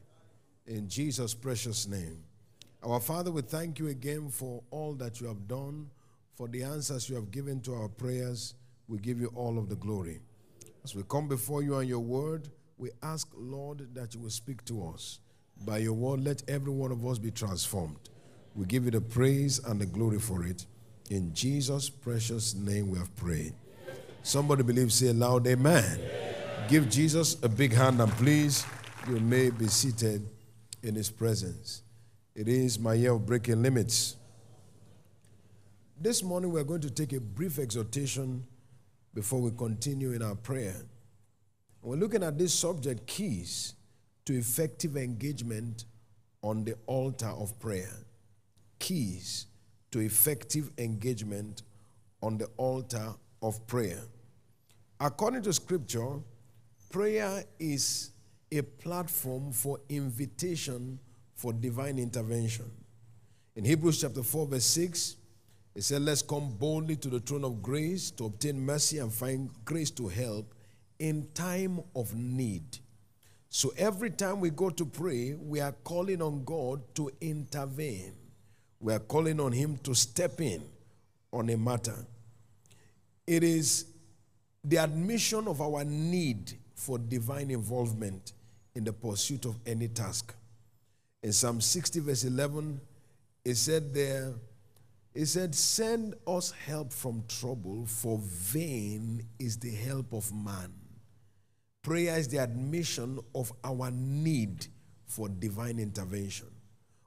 in Jesus' precious name. Our Father, we thank you again for all that you have done, for the answers you have given to our prayers. We give you all of the glory. As we come before you and your word, we ask, Lord, that you will speak to us. By your word, let every one of us be transformed. We give you the praise and the glory for it. In Jesus' precious name we have prayed. Somebody believe, say aloud, Amen. Give Jesus a big hand and please, you may be seated in his presence. It is my year of breaking limits. This morning we are going to take a brief exhortation before we continue in our prayer. We're looking at this subject keys to effective engagement on the altar of prayer. Keys to effective engagement on the altar of prayer. According to scripture, prayer is a platform for invitation for divine intervention. In Hebrews chapter 4, verse 6, it said, Let's come boldly to the throne of grace to obtain mercy and find grace to help in time of need. So every time we go to pray, we are calling on God to intervene. We are calling on Him to step in on a matter. It is the admission of our need for divine involvement in the pursuit of any task. In Psalm 60, verse 11, it said there, it said, Send us help from trouble, for vain is the help of man. Prayer is the admission of our need for divine intervention.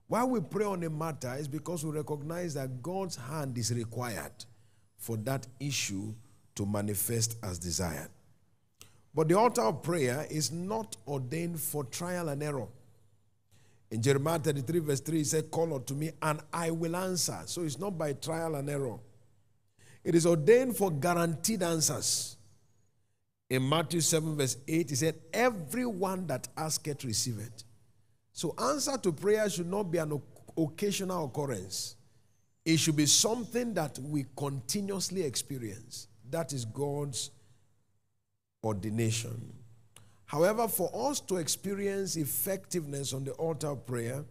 Why we pray on a matter is because we recognize that God's hand is required for that issue to manifest as desired. But the altar of prayer is not ordained for trial and error. In Jeremiah 33, verse 3, he said, Call unto me and I will answer. So it's not by trial and error. It is ordained for guaranteed answers. In Matthew 7, verse 8, he said, Everyone that asketh receiveth. So answer to prayer should not be an occasional occurrence. It should be something that we continuously experience. That is God's ordination. However, for us to experience effectiveness on the altar of prayer,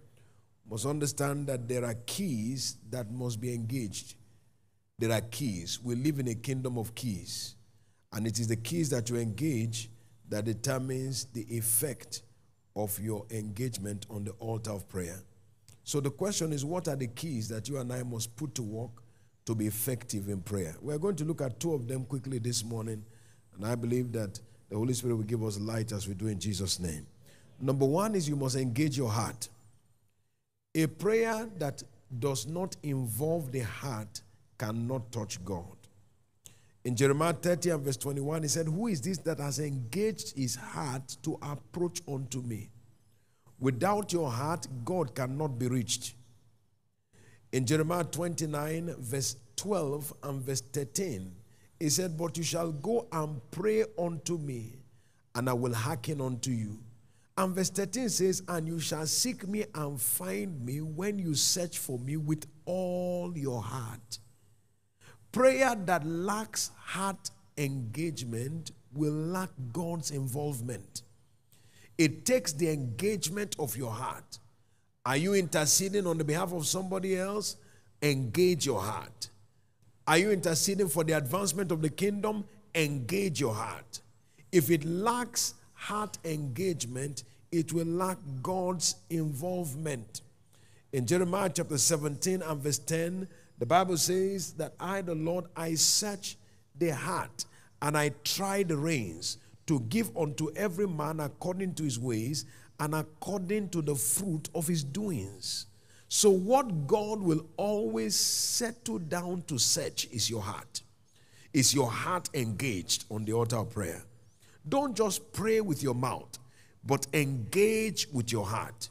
must understand that there are keys that must be engaged. There are keys. We live in a kingdom of keys. And it is the keys that you engage that determines the effect of your engagement on the altar of prayer. So the question is what are the keys that you and I must put to work to be effective in prayer? We're going to look at two of them quickly this morning, and I believe that the Holy Spirit will give us light as we do in Jesus' name. Number one is you must engage your heart. A prayer that does not involve the heart cannot touch God. In Jeremiah 30 and verse 21, he said, Who is this that has engaged his heart to approach unto me? Without your heart, God cannot be reached. In Jeremiah 29, verse 12 and verse 13, he said, But you shall go and pray unto me, and I will hearken unto you. And verse 13 says, And you shall seek me and find me when you search for me with all your heart. Prayer that lacks heart engagement will lack God's involvement. It takes the engagement of your heart. Are you interceding on the behalf of somebody else? Engage your heart. Are you interceding for the advancement of the kingdom? Engage your heart. If it lacks heart engagement, it will lack God's involvement. In Jeremiah chapter 17 and verse 10, the Bible says that I, the Lord, I search the heart and I try the reins to give unto every man according to his ways and according to the fruit of his doings. So, what God will always settle down to search is your heart. Is your heart engaged on the altar of prayer? Don't just pray with your mouth, but engage with your heart.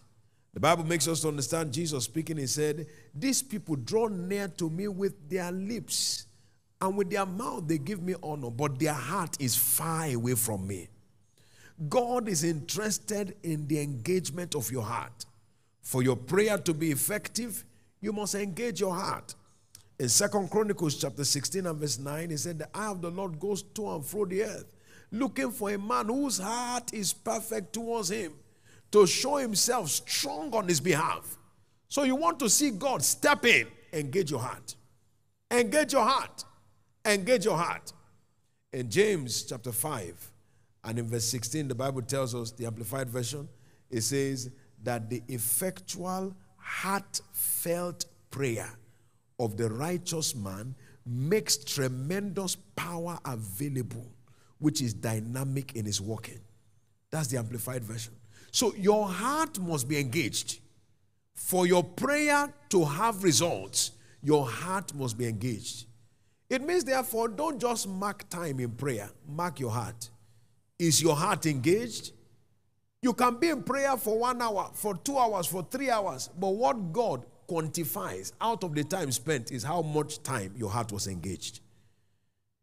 The Bible makes us to understand Jesus speaking, he said, These people draw near to me with their lips, and with their mouth they give me honor, but their heart is far away from me. God is interested in the engagement of your heart. For your prayer to be effective, you must engage your heart. In Second Chronicles chapter 16 and verse 9, he said, The eye of the Lord goes to and fro the earth, looking for a man whose heart is perfect towards him to show himself strong on his behalf. So you want to see God step in, engage your heart. Engage your heart. Engage your heart. In James chapter 5 and in verse 16, the Bible tells us, the Amplified Version, it says that the effectual, heartfelt prayer of the righteous man makes tremendous power available, which is dynamic in his working. That's the Amplified Version. So your heart must be engaged. For your prayer to have results, your heart must be engaged. It means, therefore, don't just mark time in prayer, mark your heart. Is your heart engaged? You can be in prayer for one hour, for two hours, for three hours, but what God quantifies out of the time spent is how much time your heart was engaged.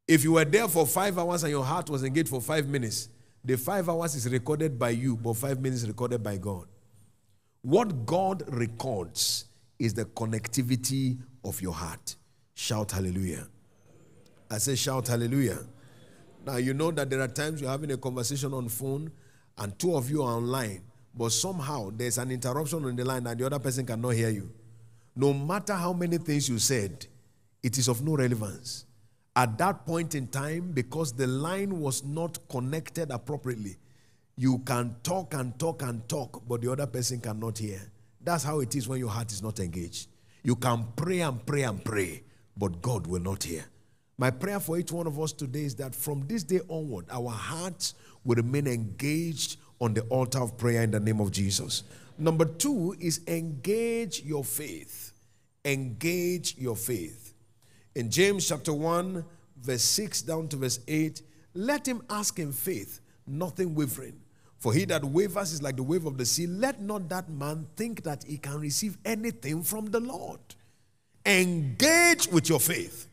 If you were there for five hours and your heart was engaged for five minutes, the five hours is recorded by you, but five minutes recorded by God. What God records is the connectivity of your heart. Shout hallelujah. I say, shout hallelujah. Now, you know that there are times you're having a conversation on phone and two of you are online, but somehow there's an interruption on the line and the other person cannot hear you. No matter how many things you said, it is of no relevance. At that point in time, because the line was not connected appropriately, you can talk and talk and talk, but the other person cannot hear. That's how it is when your heart is not engaged. You can pray and pray and pray, but God will not hear. My prayer for each one of us today is that from this day onward, our hearts will remain engaged on the altar of prayer in the name of Jesus. Number two is engage your faith. Engage your faith. In James chapter 1, verse 6 down to verse 8, let him ask in faith, nothing wavering. For he that wavers is like the wave of the sea. Let not that man think that he can receive anything from the Lord. Engage with your faith.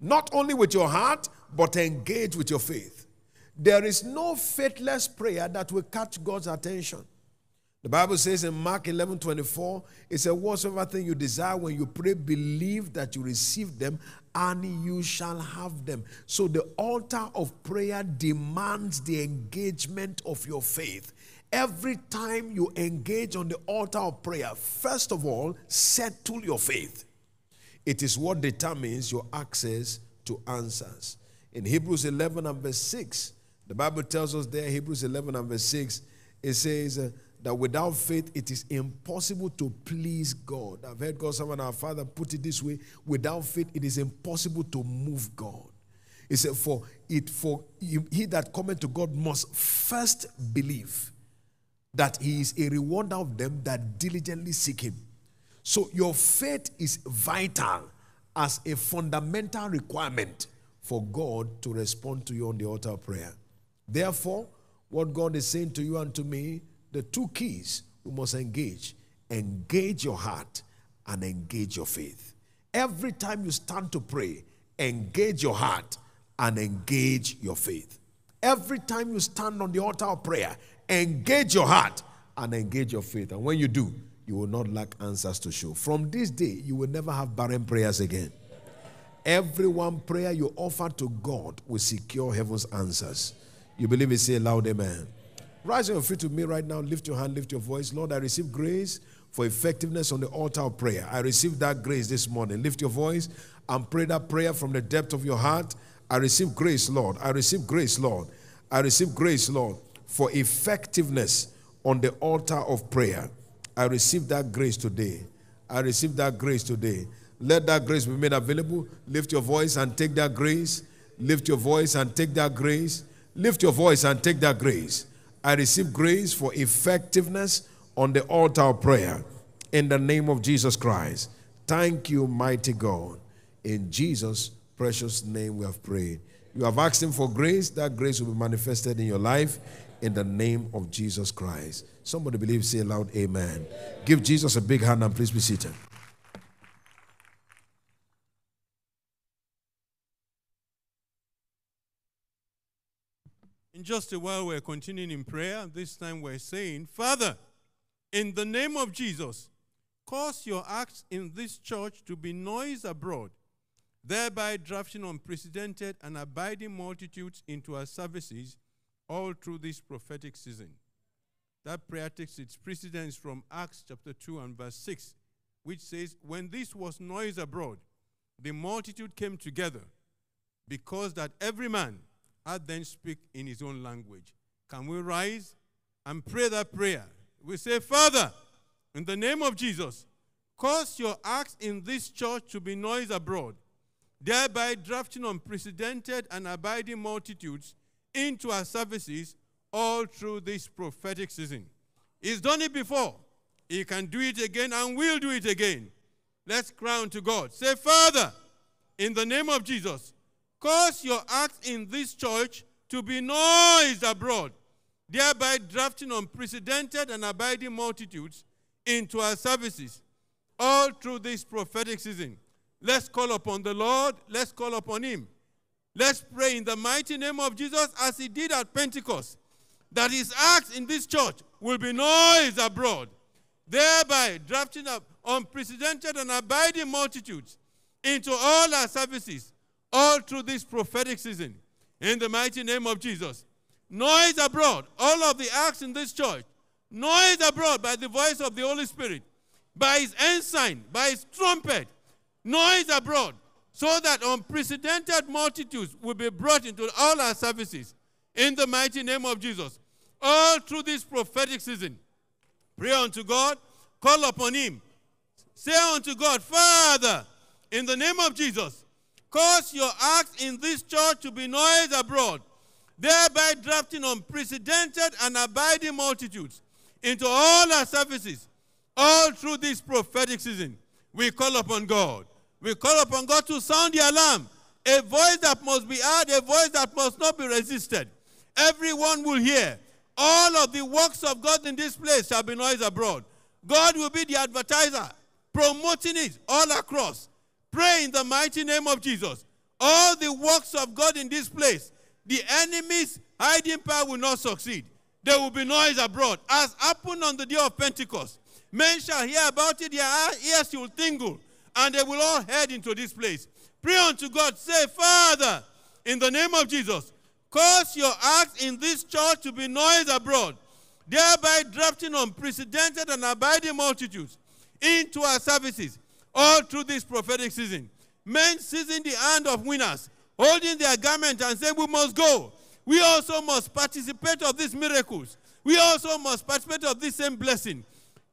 Not only with your heart, but engage with your faith. There is no faithless prayer that will catch God's attention. The Bible says in Mark 11 24, it says, Whatsoever thing you desire when you pray, believe that you receive them and you shall have them. So the altar of prayer demands the engagement of your faith. Every time you engage on the altar of prayer, first of all, settle your faith. It is what determines your access to answers. In Hebrews 11 and verse 6, the Bible tells us there, Hebrews 11 and verse 6, it says uh, that without faith it is impossible to please God. I've heard God, someone, our Father, put it this way without faith it is impossible to move God. He said, For it, for he that cometh to God must first believe that he is a rewarder of them that diligently seek him. So your faith is vital as a fundamental requirement for God to respond to you on the altar of prayer. Therefore, what God is saying to you and to me, the two keys we must engage engage your heart and engage your faith. Every time you stand to pray, engage your heart and engage your faith. Every time you stand on the altar of prayer, engage your heart and engage your faith. And when you do, you will not lack answers to show. From this day, you will never have barren prayers again. Every one prayer you offer to God will secure heaven's answers. You believe it? Say loud, amen. Rise on your feet with me right now. Lift your hand, lift your voice. Lord, I receive grace for effectiveness on the altar of prayer. I receive that grace this morning. Lift your voice and pray that prayer from the depth of your heart. I receive grace, Lord. I receive grace, Lord. I receive grace, Lord, for effectiveness on the altar of prayer. I receive that grace today. I receive that grace today. Let that grace be made available. Lift your voice and take that grace. Lift your voice and take that grace. Lift your voice and take that grace. I receive grace for effectiveness on the altar of prayer in the name of Jesus Christ. Thank you, mighty God. In Jesus' precious name we have prayed. You have asked Him for grace, that grace will be manifested in your life in the name of Jesus Christ. Somebody believe, say aloud, Amen. Give Jesus a big hand and please be seated. Just a while, we're continuing in prayer. This time we're saying, Father, in the name of Jesus, cause your acts in this church to be noise abroad, thereby drafting unprecedented and abiding multitudes into our services all through this prophetic season. That prayer takes its precedence from Acts chapter 2 and verse 6, which says, When this was noise abroad, the multitude came together, because that every man had then speak in his own language. Can we rise and pray that prayer? We say, Father, in the name of Jesus, cause your acts in this church to be noise abroad, thereby drafting unprecedented and abiding multitudes into our services all through this prophetic season. He's done it before. He can do it again and will do it again. Let's crown to God. Say, Father, in the name of Jesus, cause your acts in this church to be noised abroad, thereby drafting unprecedented and abiding multitudes into our services all through this prophetic season. Let's call upon the Lord. Let's call upon Him. Let's pray in the mighty name of Jesus as He did at Pentecost that His acts in this church will be noised abroad, thereby drafting up unprecedented and abiding multitudes into all our services all through this prophetic season. In the mighty name of Jesus. Noise abroad, all of the acts in this church, noise abroad by the voice of the Holy Spirit, by his ensign, by his trumpet, noise abroad, so that unprecedented multitudes will be brought into all our services. In the mighty name of Jesus. All through this prophetic season, pray unto God, call upon him. Say unto God, Father, in the name of Jesus, Cause your acts in this church to be noised abroad, thereby drafting unprecedented and abiding multitudes into all our services, all through this prophetic season. We call upon God. We call upon God to sound the alarm. A voice that must be heard, a voice that must not be resisted. Everyone will hear. All of the works of God in this place shall be noised abroad. God will be the advertiser, promoting it all across. Pray in the mighty name of Jesus. All the works of God in this place, the enemy's hiding power will not succeed. there will be noise abroad, as happened on the day of Pentecost. Men shall hear about it, their ears will tingle, and they will all head into this place. Pray unto God, say, Father, in the name of Jesus, cause your acts in this church to be noise abroad, thereby drafting unprecedented and abiding multitudes into our services all through this prophetic season. Men seizing the hand of winners, holding their garment and saying, We must go. We also must participate of these miracles. We also must participate of this same blessing.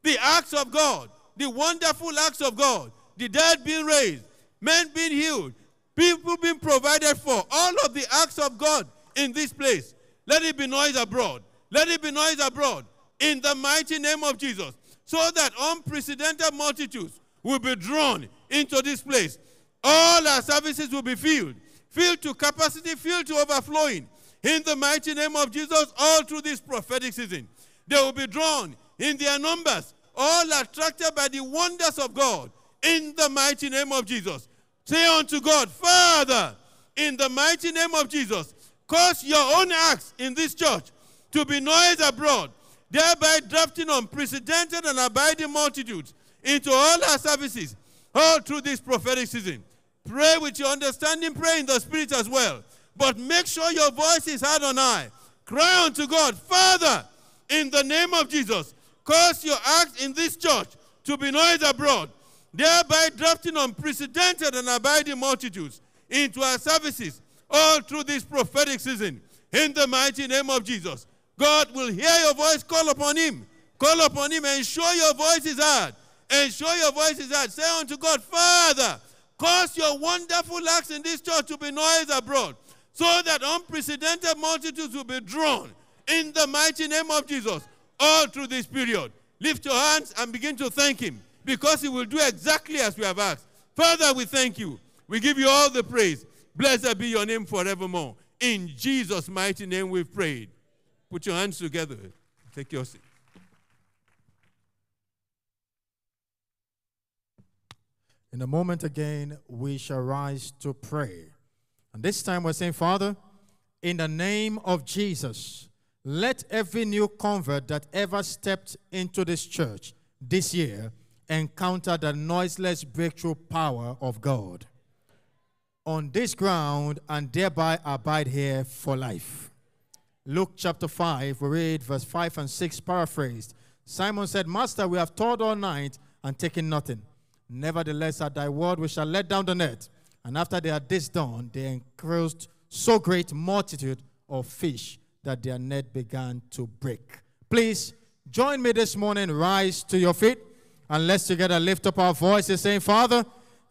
The acts of God, the wonderful acts of God, the dead being raised, men being healed, people being provided for, all of the acts of God in this place. Let it be noise abroad. Let it be noise abroad in the mighty name of Jesus, so that unprecedented multitudes will be drawn into this place. All our services will be filled, filled to capacity, filled to overflowing. In the mighty name of Jesus, all through this prophetic season, they will be drawn in their numbers, all attracted by the wonders of God. In the mighty name of Jesus, say unto God, Father, in the mighty name of Jesus, cause your own acts in this church to be noise abroad, thereby drafting unprecedented and abiding multitudes into all our services, all through this prophetic season. Pray with your understanding, pray in the spirit as well. But make sure your voice is heard on high. Cry unto God, Father, in the name of Jesus, cause your acts in this church to be noise abroad, thereby drafting unprecedented and abiding multitudes into our services all through this prophetic season. In the mighty name of Jesus, God will hear your voice, call upon Him. Call upon Him, and ensure your voice is heard. Ensure your voices out. Say unto God, Father, cause your wonderful acts in this church to be noise abroad, so that unprecedented multitudes will be drawn in the mighty name of Jesus all through this period. Lift your hands and begin to thank Him because He will do exactly as we have asked. Father, we thank you. We give you all the praise. Blessed be your name forevermore. In Jesus' mighty name we've prayed. Put your hands together. Take your seat. In a moment again, we shall rise to pray. And this time we're saying, Father, in the name of Jesus, let every new convert that ever stepped into this church this year encounter the noiseless breakthrough power of God on this ground and thereby abide here for life. Luke chapter 5, we read verse 5 and 6, paraphrased. Simon said, Master, we have toiled all night and taken nothing. Nevertheless, at thy word we shall let down the net. And after they had this done, they enclosed so great multitude of fish that their net began to break. Please join me this morning, rise to your feet, and let's together lift up our voices, saying, Father,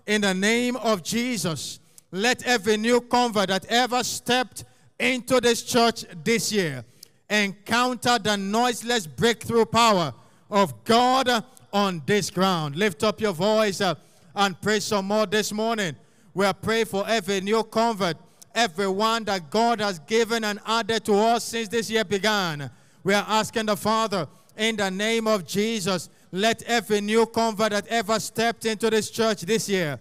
in the name of Jesus, let every new convert that ever stepped into this church this year encounter the noiseless breakthrough power of God on this ground. Lift up your voice uh, and pray some more this morning. We are praying for every new convert, everyone that God has given and added to us since this year began. We are asking the Father, in the name of Jesus, let every new convert that ever stepped into this church this year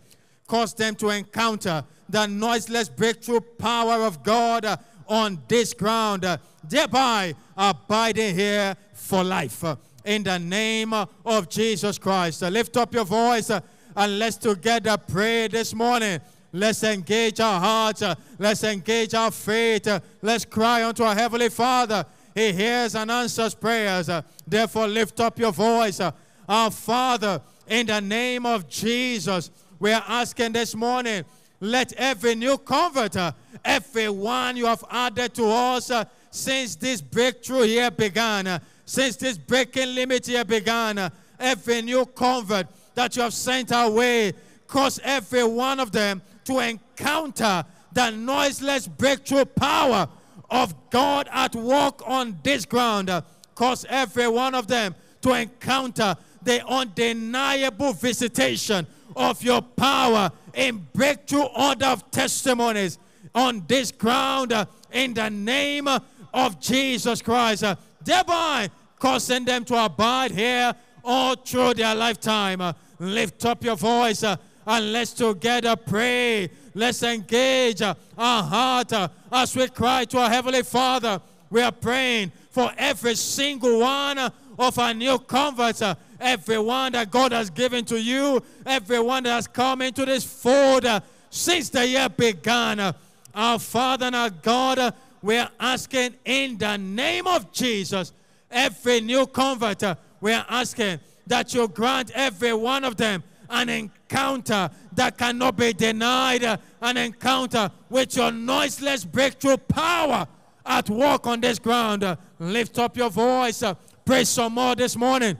cause them to encounter the noiseless breakthrough power of God uh, on this ground, uh, thereby abiding here for life. In the name of Jesus Christ. Uh, lift up your voice uh, and let's together pray this morning. Let's engage our hearts. Uh, let's engage our faith. Let's cry unto our Heavenly Father. He hears and answers prayers. Therefore, lift up your voice. Our Father, in the name of Jesus, we are asking this morning, let every new convert, everyone you have added to us since this breakthrough here began, since this breaking limit here began, every new convert that you have sent our way, cause every one of them to encounter the noiseless breakthrough power of God at work on this ground. Cause every one of them to encounter the undeniable visitation of your power in breakthrough order of testimonies on this ground in the name of Jesus Christ thereby causing them to abide here all through their lifetime. Lift up your voice uh, and let's together pray. Let's engage uh, our heart uh, as we cry to our Heavenly Father. We are praying for every single one of our new converts, everyone that God has given to you, everyone that has come into this fold since the year began. Our Father and our God, we are asking in the name of Jesus, every new convert, we are asking that you grant every one of them an encounter that cannot be denied, an encounter with your noiseless breakthrough power at work on this ground. Lift up your voice, pray some more this morning.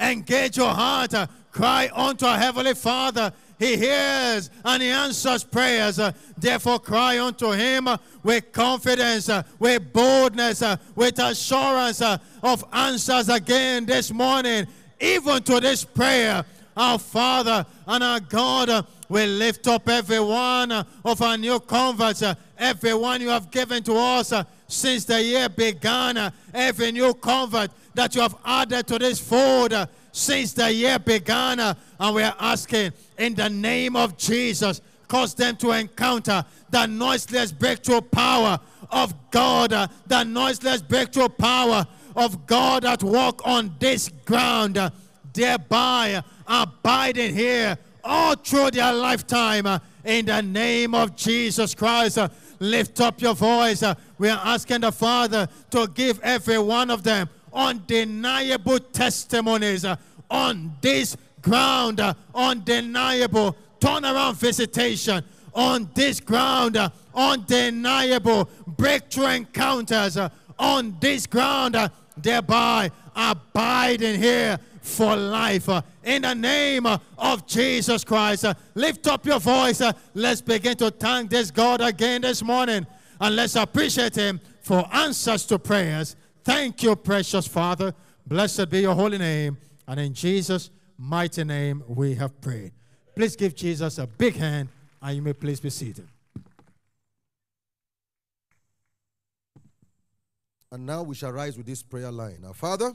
Engage your heart. Cry unto our Heavenly Father. He hears and He answers prayers. uh, Therefore, cry unto Him uh, with confidence, uh, with boldness, uh, with assurance uh, of answers again this morning, even to this prayer. Our Father and our God, uh, we lift up every one of our new converts, everyone you have given to us since the year began, every new convert that you have added to this fold since the year began. uh, and we are asking in the name of Jesus, cause them to encounter the noiseless breakthrough power of God, uh, the noiseless breakthrough power of God at work on this ground, uh, thereby abiding here all through their lifetime. in the name of Jesus Christ, lift up your voice. we are asking the Father to give every one of them undeniable testimonies on this ground, uh, undeniable turnaround visitation on this ground, uh, undeniable breakthrough encounters uh, on this ground, thereby abiding here for life. in the name of Jesus Christ, lift up your voice. let's begin to thank this God again this morning and let's appreciate Him for answers to prayers. Thank you, precious Father. Blessed be your holy name. And in Jesus' mighty name we have prayed. Please give Jesus a big hand and you may please be seated. And now we shall rise with this prayer line. Our Father,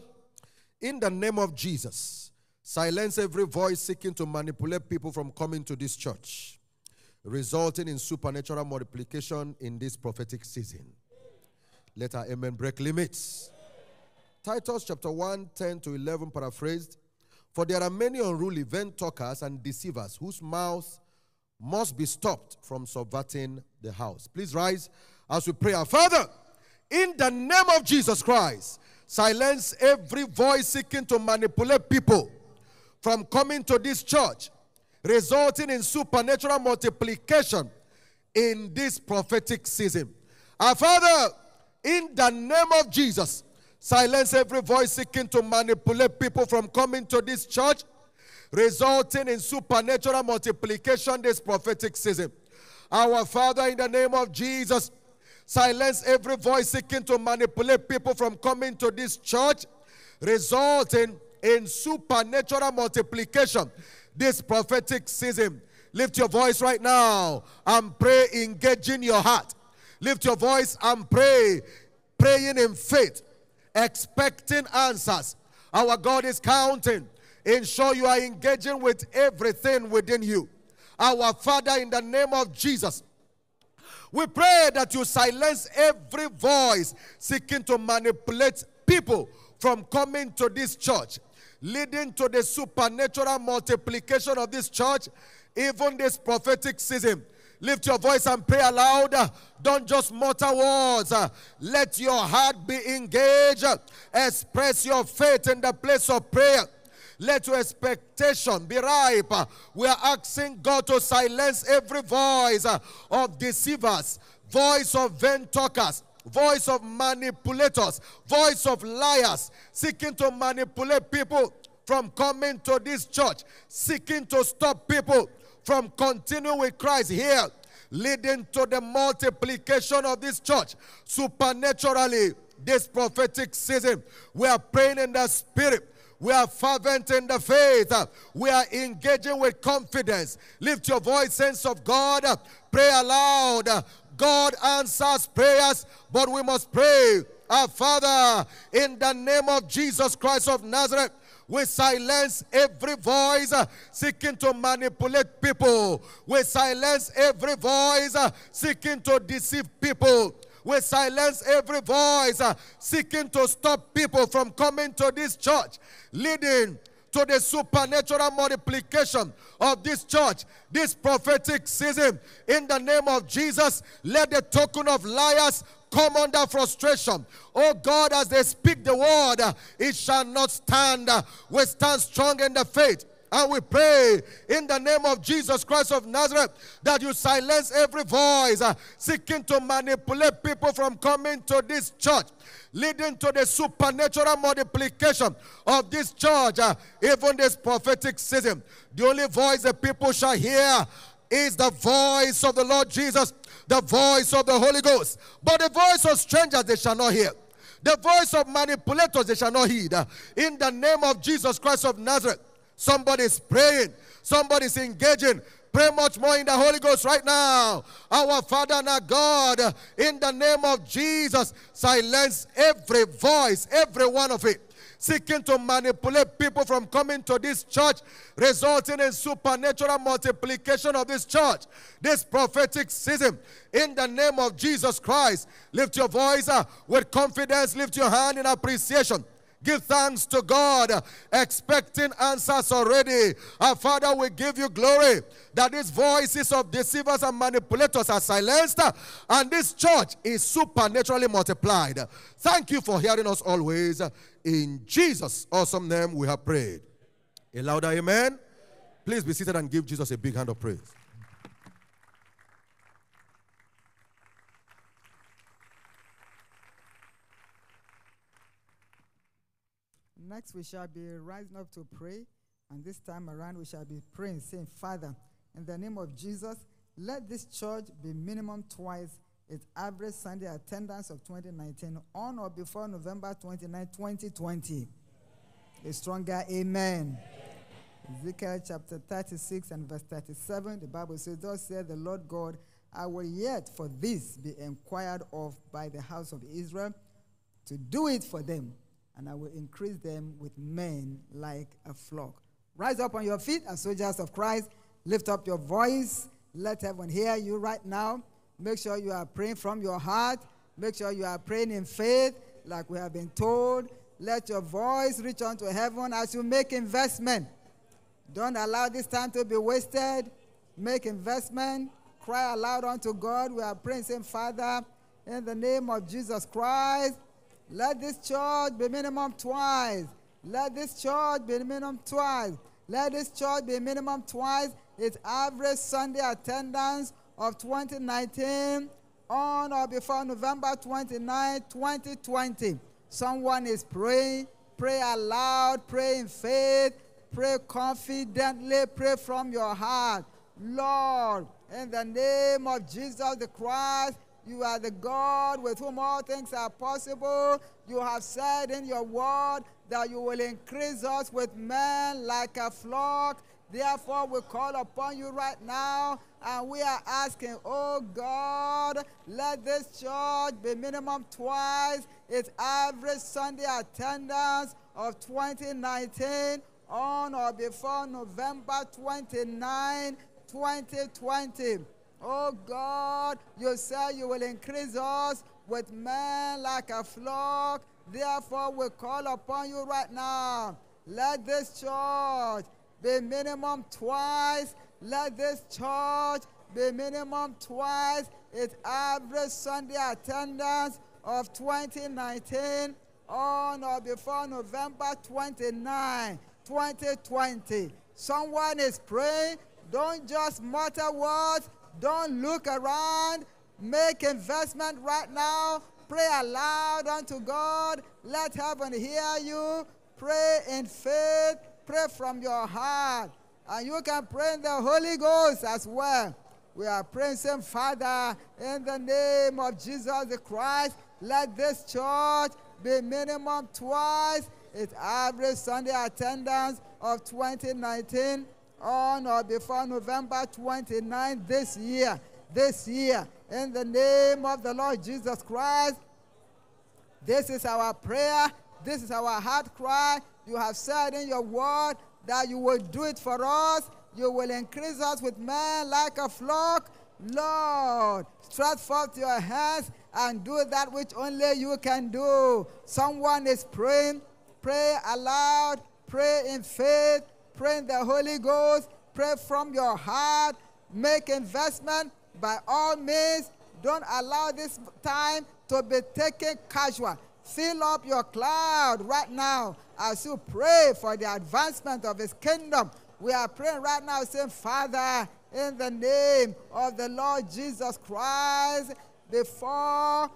in the name of Jesus, silence every voice seeking to manipulate people from coming to this church, resulting in supernatural multiplication in this prophetic season. Let our amen break limits. Titus chapter 1, 10 to 11, paraphrased. For there are many unruly vain talkers and deceivers whose mouths must be stopped from subverting the house. Please rise as we pray. Our Father, in the name of Jesus Christ, silence every voice seeking to manipulate people from coming to this church, resulting in supernatural multiplication in this prophetic season. Our Father, in the name of Jesus, silence every voice seeking to manipulate people from coming to this church, resulting in supernatural multiplication this prophetic season. Our Father, in the name of Jesus, silence every voice seeking to manipulate people from coming to this church, resulting in supernatural multiplication this prophetic season. Lift your voice right now and pray, engaging your heart. Lift your voice and pray, praying in faith, expecting answers. Our God is counting. Ensure you are engaging with everything within you. Our Father, in the name of Jesus, we pray that you silence every voice seeking to manipulate people from coming to this church, leading to the supernatural multiplication of this church, even this prophetic season. Lift your voice and pray aloud. Don't just mutter words. Let your heart be engaged. Express your faith in the place of prayer. Let your expectation be ripe. We are asking God to silence every voice of deceivers, voice of vain talkers, voice of manipulators, voice of liars, seeking to manipulate people from coming to this church, seeking to stop people from continuing with Christ here, leading to the multiplication of this church supernaturally this prophetic season. We are praying in the spirit. We are fervent in the faith. We are engaging with confidence. Lift your voice, sense of God. Pray aloud. God answers prayers, but we must pray. Our Father, in the name of Jesus Christ of Nazareth, we silence every voice uh, seeking to manipulate people. We silence every voice uh, seeking to deceive people. We silence every voice uh, seeking to stop people from coming to this church, leading to the supernatural multiplication of this church, this prophetic season. In the name of Jesus, let the token of liars come under frustration. Oh God, as they speak the word, it shall not stand. We stand strong in the faith. And we pray in the name of Jesus Christ of Nazareth that you silence every voice uh, seeking to manipulate people from coming to this church, leading to the supernatural multiplication of this church, uh, even this prophetic season. The only voice the people shall hear is the voice of the Lord Jesus, the voice of the Holy Ghost. But the voice of strangers they shall not hear. The voice of manipulators they shall not heed. In the name of Jesus Christ of Nazareth, somebody's praying, somebody's engaging. Pray much more in the Holy Ghost right now. Our Father and our God, in the name of Jesus, silence every voice, every one of it seeking to manipulate people from coming to this church, resulting in supernatural multiplication of this church. This prophetic season, in the name of Jesus Christ, lift your voice uh, with confidence, lift your hand in appreciation. Give thanks to God, expecting answers already. Our Father, we give you glory that these voices of deceivers and manipulators are silenced and this church is supernaturally multiplied. Thank you for hearing us always. In Jesus' awesome name, we have prayed. A louder amen. Please be seated and give Jesus a big hand of praise. Next, we shall be rising up to pray. And this time around, we shall be praying, saying, Father, in the name of Jesus, let this church be minimum twice its average Sunday attendance of 2019 on or before November 29, 2020. A stronger amen. Ezekiel chapter 36 and verse 37, the Bible says, Thus said the Lord God, I will yet for this be inquired of by the house of Israel to do it for them, and I will increase them with men like a flock. Rise up on your feet as soldiers of Christ. Lift up your voice. Let heaven hear you right now. Make sure you are praying from your heart. Make sure you are praying in faith, like we have been told. Let your voice reach unto heaven as you make investment. Don't allow this time to be wasted. Make investment. Cry aloud unto God. We are praying, saying, Father, in the name of Jesus Christ, let this church be minimum twice. Let this church be minimum twice. Let this church be minimum twice. Its average Sunday attendance of 2019 on or before November 29, 2020. Someone is praying. Pray aloud. Pray in faith. Pray confidently. Pray from your heart. Lord, in the name of Jesus the Christ, you are the God with whom all things are possible. You have said in your word that you will increase us with men like a flock. Therefore, we call upon you right now and we are asking, oh God, let this church be minimum twice its average Sunday attendance of 2019 on or before November 29, 2020. Oh God, you say you will increase us with men like a flock. Therefore, we call upon you right now. Let this church be minimum twice. Let this church be minimum twice its average Sunday attendance of 2019 on or before November 29, 2020. Someone is praying. Don't just mutter words. Don't look around. Make investment right now. Pray aloud unto God. Let heaven hear you. Pray in faith. Pray from your heart. And you can pray in the Holy Ghost as well. We are praying, Father, in the name of Jesus Christ, let this church be minimum twice its average Sunday attendance of 2019 on or before November 29 this year. This year, in the name of the Lord Jesus Christ, this is our prayer. This is our heart cry. You have said in your word that you will do it for us. You will increase us with men like a flock. Lord, stretch forth your hands and do that which only you can do. Someone is praying. Pray aloud. Pray in faith. Pray in the Holy Ghost. Pray from your heart. Make investment by all means. Don't allow this time to be taken casual. Fill up your cloud right now as you pray for the advancement of His kingdom. We are praying right now, saying, Father, in the name of the Lord Jesus Christ, before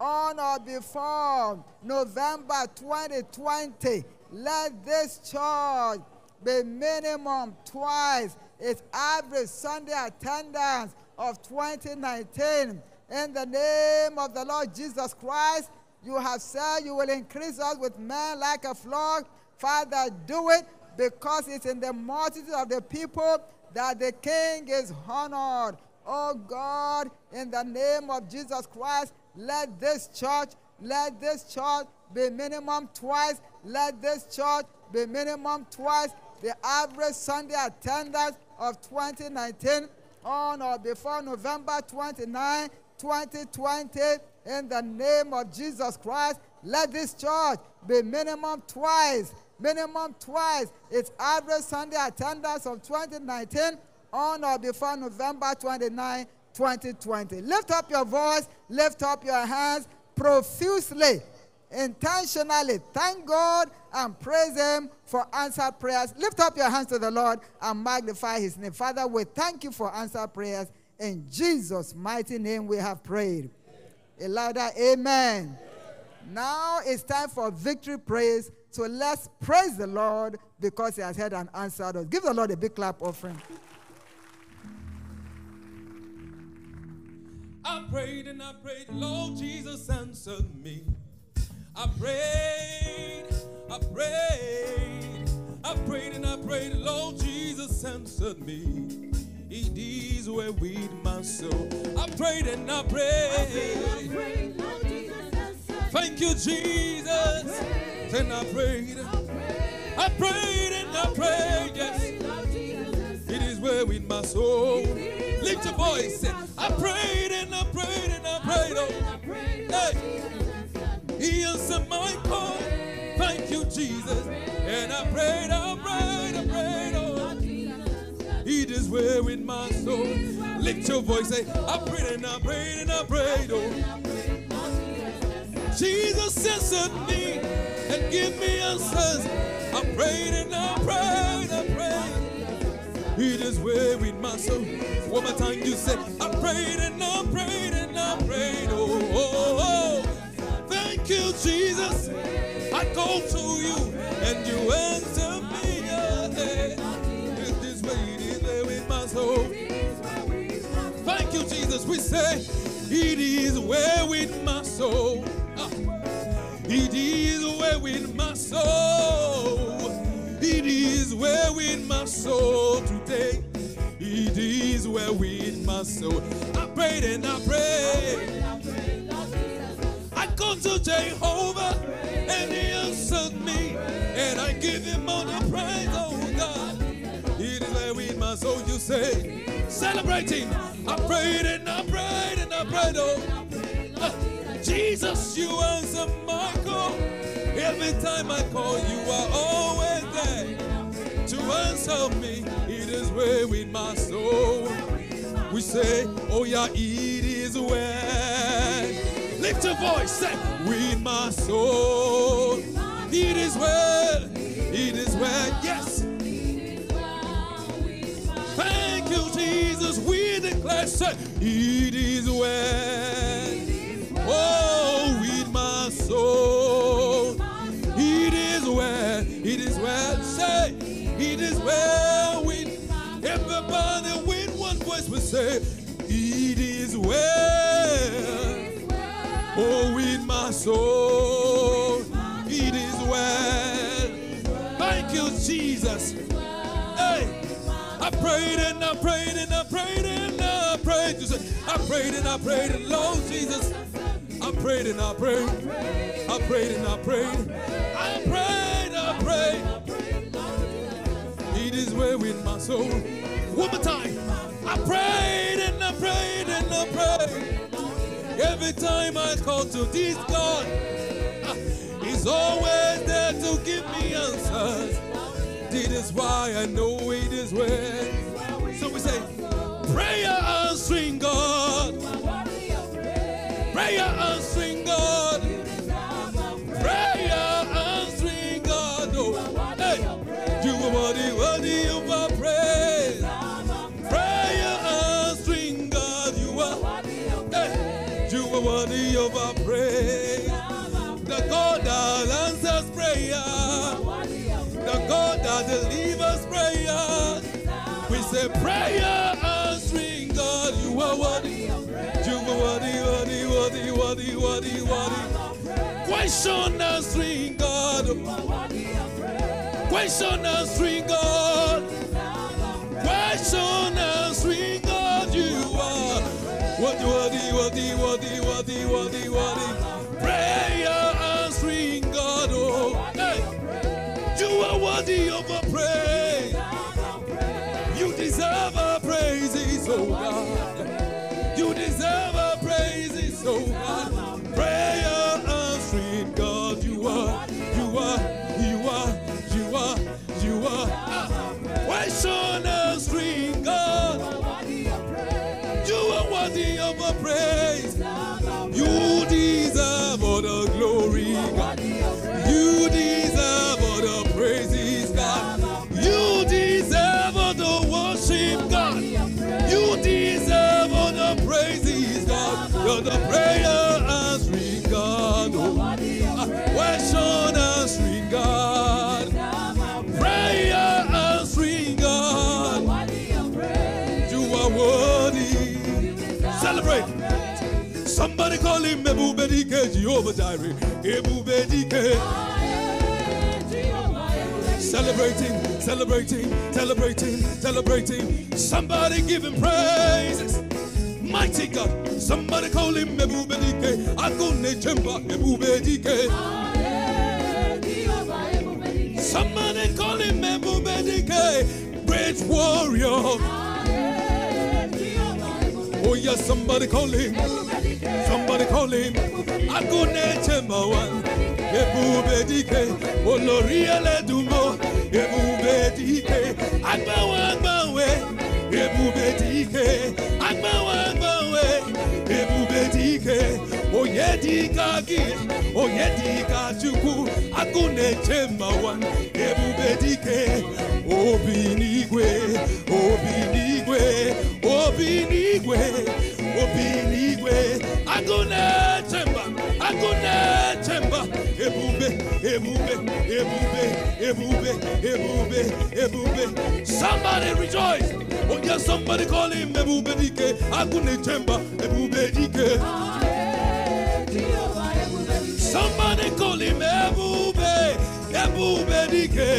on or before November 2020, let this church be minimum twice its average Sunday attendance of 2019. In the name of the Lord Jesus Christ, you have said you will increase us with men like a flock. Father, do it because it's in the multitude of the people that the King is honored. Oh God, in the name of Jesus Christ, let this church, let this church be minimum twice. Let this church be minimum twice the average Sunday attendance of 2019 on or before November 29, 2020. In the name of Jesus Christ, let this church be minimum twice, minimum twice its average Sunday attendance of 2019 on or before November 29, 2020. Lift up your voice, lift up your hands profusely, intentionally. Thank God and praise Him for answered prayers. Lift up your hands to the Lord and magnify His name. Father, we thank you for answered prayers. In Jesus' mighty name we have prayed. A louder amen. Now it's time for victory praise. So let's praise the Lord because He has heard and answered us. Give the Lord a big clap offering. I prayed and I prayed, Lord Jesus answered me. I prayed, I prayed, I prayed and I prayed, Lord Jesus answered me. It is where with my soul. I prayed and I prayed. Thank you, Jesus. Then I prayed. I prayed and I prayed, yes. With my soul. Lift your voice. I prayed and I prayed and I prayed. Oh, hey. He answered my call. Thank you, Jesus. And I prayed, I prayed, I prayed. Oh, it is well with my soul. Lift your voice. Say, I prayed and I prayed and I prayed. Oh, Jesus answered me and give me answers. I prayed and I prayed, I prayed. It is well with my soul. One more time, you said, I prayed and I prayed and I prayed. Oh, oh, oh. thank you, Jesus. I call to you and you answer me. It is well, it is well with my soul. Thank you, Jesus. We say, it is well with my soul. Ah. It is well with my soul. It is well with my soul today. It is well with my soul. I prayed and I prayed. I come to Jehovah and he answered me. And I give him all the praise, oh God. It is well with my soul, you say. Celebrating. I prayed and I prayed and I prayed, oh. Ah. Jesus, you answer my call. Every time I call, you are always there to answer me. It is well with my soul. We say, Oh, yeah, it is well. Lift your voice, say, With my soul. It is well. It is well. Yes. Thank you, Jesus. We declare, say, It is well. Oh, say, It is well. Oh, with my soul. It is well. Thank you, Jesus. Hey. I prayed and I prayed and I prayed and I prayed. You say, I prayed and I prayed and Lord Jesus. I prayed and I prayed. I prayed and I prayed. I prayed, I prayed. It is well with my soul. One more time. I prayed and I prayed and I prayed. Every time I call to this God, He's always there to give me answers. This is why I know it is well. So we say, prayer answering God. Prayer answering Question answering God. Question answering God. Question answering God. You are worthy, worthy, worthy, worthy, worthy, worthy, worthy. Prayer answering God. Oh, hey. You are worthy of a praise. You deserve our praises, oh God. Are worthy. Celebrate. Somebody call him Ebube Dike, Jehovah Jireh. Ebube Dike. Celebrating, celebrating, celebrating, celebrating. Somebody give him praises. Mighty God. Somebody call him Ebube Dike. Agune Chemba Ebube Dike. Somebody call him Ebube Dike. Great warrior. Oh yes, somebody call him. Somebody call him. Agune Chemba one. Ebube Dike. Olori Eledumo. Ebube Dike. Agbawa agbawe. Ebube Dike. Agbawa agbawe. Ebube Dike. Oye Dika gi. Oye Dika chukwu. Agune Chemba one. Ebube Dike. Obi n'igwe. Obi n'igwe. Obi n'igwe. Obi n'igwe. Agune Chemba. Agune Chemba. Ebube. Ebube. Ebube. Ebube. Ebube. Ebube. Somebody rejoice. Oh yes, somebody call him Ebube Dike. Agune Chemba. Ebube Dike. Somebody call him Ebube. Ebube Dike.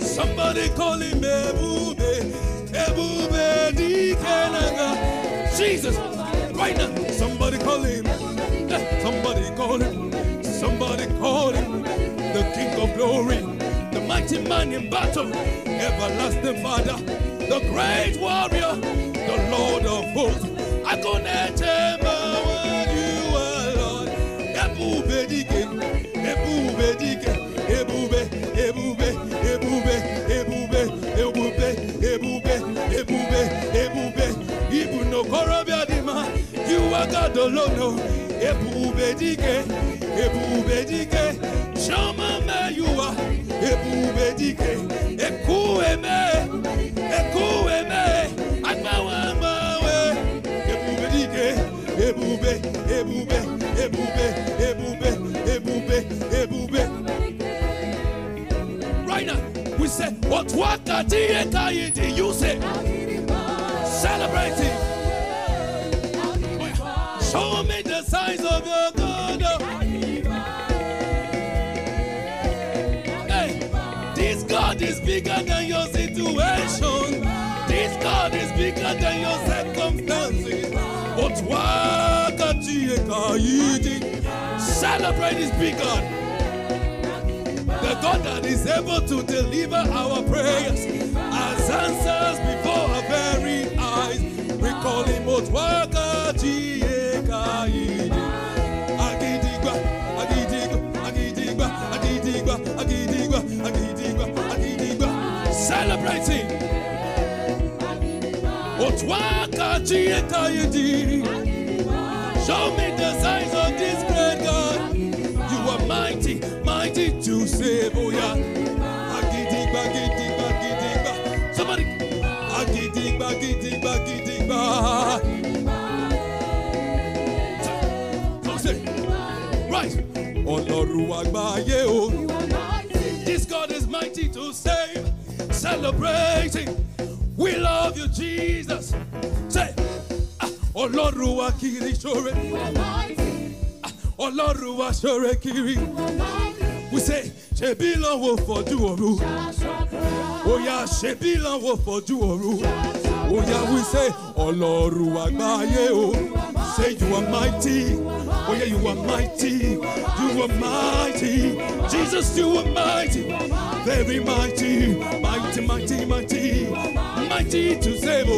Somebody call him Ebube. Jesus. Right now. Somebody call him. Somebody call him. Somebody call him. The King of Glory. The mighty man in battle. Everlasting Father. The great warrior. The Lord of hosts. I'm gonna tell what you are, Lord. Ebube Dike. Ebube Dike. Shama me. Ebube. Right now, we say, what wakati ekayiti you say, celebrating. Show me the size of your God. Hey, this God is bigger than your situation. This God is bigger than your circumstances. But wakati celebrate this big God. The God that is able to deliver our prayers. As answers before our very eyes. We call him Otwaka Chieka Celebrating. Show me the signs of this great God. You are mighty, mighty to save. Oh yeah. Somebody. Come. Right. Ọlọ́run àgbáyé. Celebrating. We love you, Jesus. Say. ah, Ọlọ́run wa kiri ṣore. Ah, Ọlọ́run wa ṣore kiri. We say, ṣebí lọ́wọ́ fọ́jú òru. Oya ṣebí lọ́wọ́ fọ́jú òru. Oya we say, Ọlọ́run àgbáyé o. Say you are mighty. Oh yeah, you are mighty. You are mighty. Jesus, you are mighty. Very mighty. Mighty, mighty, mighty. Mighty to save.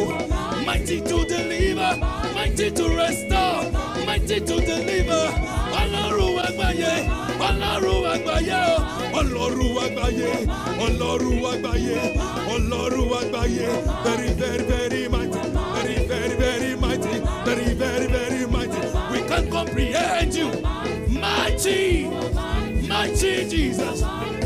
Mighty to deliver. Mighty to restore. Mighty to deliver. Ọlọ́run àgbáyé. Ọlọ́run àgbáyé. Ọlọ́run àgbáyé. Ọlọ́run àgbáyé. Ọlọ́run àgbáyé. Very, very, very mighty. Very, very, very mighty. Very, very, very mighty. We can't comprehend you. Mighty. Mighty Jesus.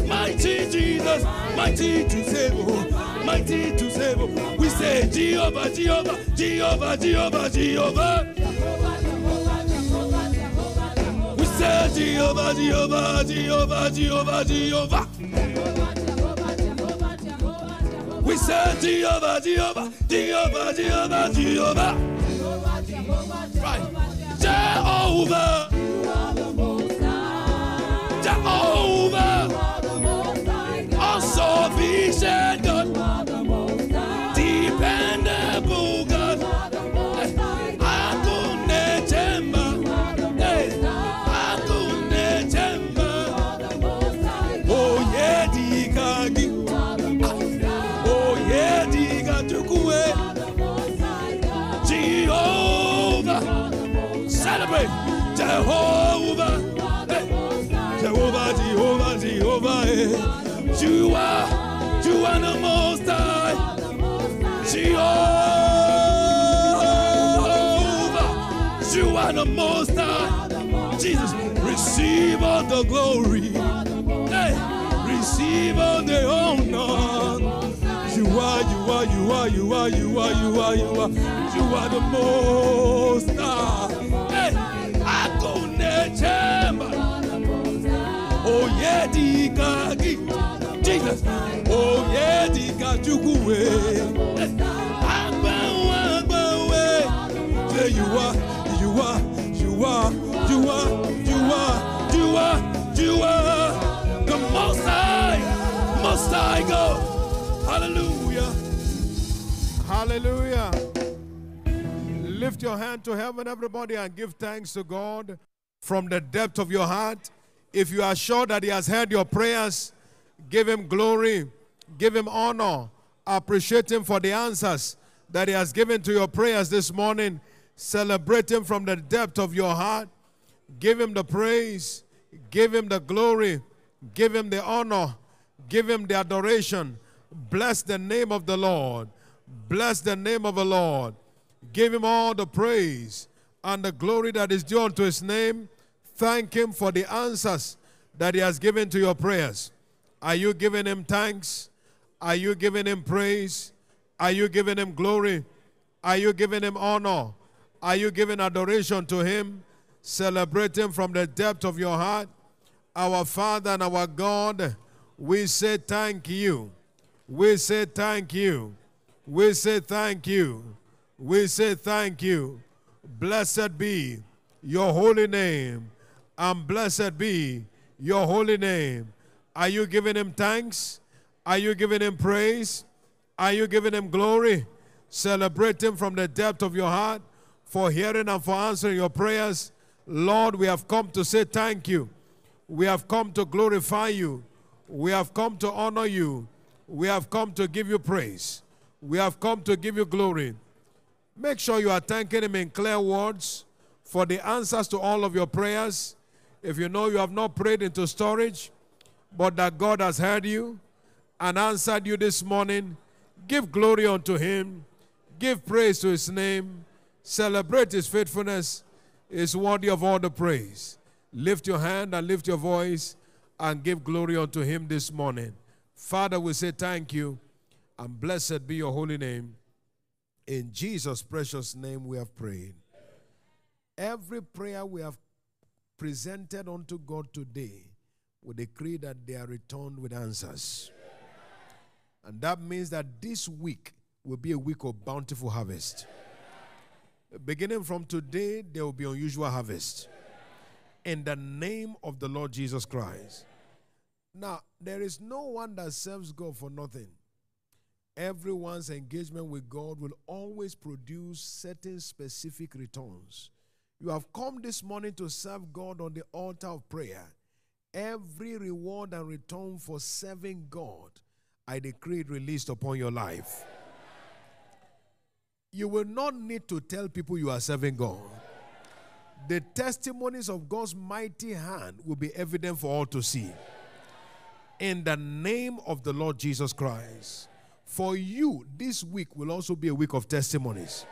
Mighty Jesus. Mighty to save. Mighty to save. We say Jehovah, Jehovah, Jehovah, Jehovah, Jehovah. We say Jehovah, Jehovah, Jehovah, Jehovah, Jehovah. We say Jehovah, Jehovah, Jehovah, Jehovah, Jehovah. Right. Jehovah. Jehovah. Sufficient are the most high. Jehovah. You are the most high. Jesus, receive all the glory. Hey, receive all the honor. You are, you are, you are, you are, you are, you are, you are, you are the most high. Hey, Akune Chemba. Oh yeah, Dikagi. Jesus. Oh yeah, Dikachukue. Agbawe, agbawe. Say you are, you are, you are, you are, you are, you are, you are the most high, most high God. Hallelujah. Hallelujah. Lift your hand to heaven, everybody, and give thanks to God from the depth of your heart. If you are sure that He has heard your prayers, give Him glory, give Him honor, appreciate Him for the answers that He has given to your prayers this morning. Celebrate Him from the depth of your heart. Give Him the praise, give Him the glory, give Him the honor, give Him the adoration. Bless the name of the Lord. Bless the name of the Lord. Give him all the praise and the glory that is due unto his name. Thank him for the answers that he has given to your prayers. Are you giving him thanks? Are you giving him praise? Are you giving him glory? Are you giving him honor? Are you giving adoration to him? Celebrate him from the depth of your heart. Our Father and our God, we say thank you. We say thank you. We say thank you. We say thank you. Blessed be your holy name, and blessed be your holy name. Are you giving him thanks? Are you giving him praise? Are you giving him glory? Celebrate him from the depth of your heart for hearing and for answering your prayers. Lord, we have come to say thank you. We have come to glorify you. We have come to honor you. We have come to give you praise. We have come to give you glory. Make sure you are thanking Him in clear words for the answers to all of your prayers. If you know you have not prayed into storage, but that God has heard you and answered you this morning, give glory unto Him, give praise to His name, celebrate His faithfulness, is worthy of all the praise. Lift your hand and lift your voice and give glory unto Him this morning. Father, we say thank you and blessed be your holy name. In Jesus' precious name we have prayed. Every prayer we have presented unto God today, we decree that they are returned with answers. And that means that this week will be a week of bountiful harvest. Beginning from today, there will be unusual harvest. In the name of the Lord Jesus Christ. Now, there is no one that serves God for nothing. Everyone's engagement with God will always produce certain specific returns. You have come this morning to serve God on the altar of prayer. Every reward and return for serving God, I decree released upon your life. You will not need to tell people you are serving God. The testimonies of God's mighty hand will be evident for all to see. In the name of the Lord Jesus Christ. For you, this week will also be a week of testimonies.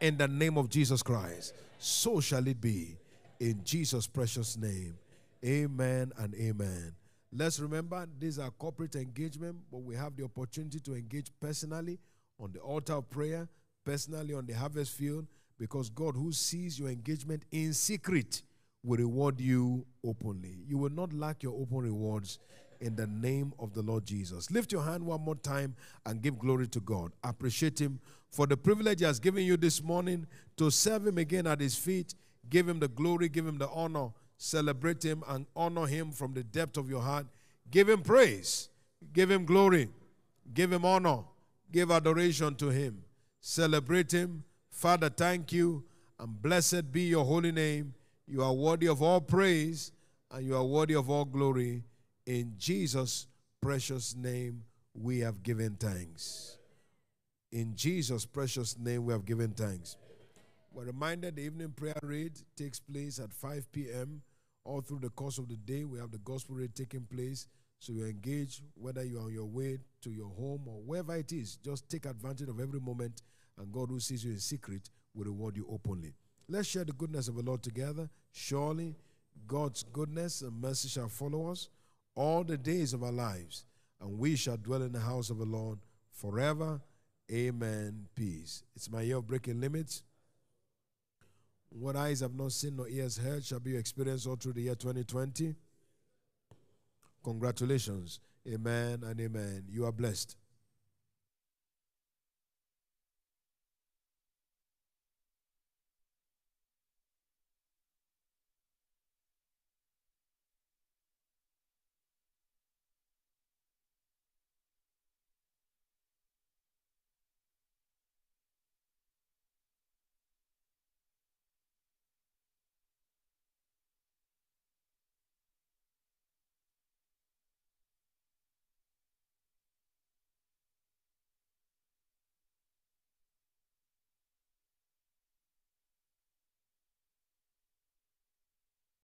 In the name of Jesus Christ. So shall it be. In Jesus' precious name. Amen and amen. Let's remember these are corporate engagement, but we have the opportunity to engage personally on the altar of prayer, personally on the harvest field, because God, who sees your engagement in secret, will reward you openly. You will not lack your open rewards in the name of the Lord Jesus. Lift your hand one more time and give glory to God. Appreciate Him for the privilege He has given you this morning to serve Him again at His feet. Give Him the glory, give Him the honor, celebrate Him and honor Him from the depth of your heart. Give Him praise, give Him glory, give Him honor, give adoration to Him. Celebrate Him. Father, thank you and blessed be your holy name. You are worthy of all praise and you are worthy of all glory. In Jesus' precious name, we have given thanks. In Jesus' precious name, we have given thanks. We're reminded the evening prayer raid takes place at 5 p.m. All through the course of the day, we have the gospel read taking place. So you engage, whether you're on your way to your home or wherever it is, just take advantage of every moment, and God who sees you in secret will reward you openly. Let's share the goodness of the Lord together. Surely God's goodness and mercy shall follow us all the days of our lives, and we shall dwell in the house of the Lord forever. Amen. Peace. It's my year of breaking limits. What eyes have not seen nor ears heard shall be your experience all through the year 2020. Congratulations. Amen and amen. You are blessed.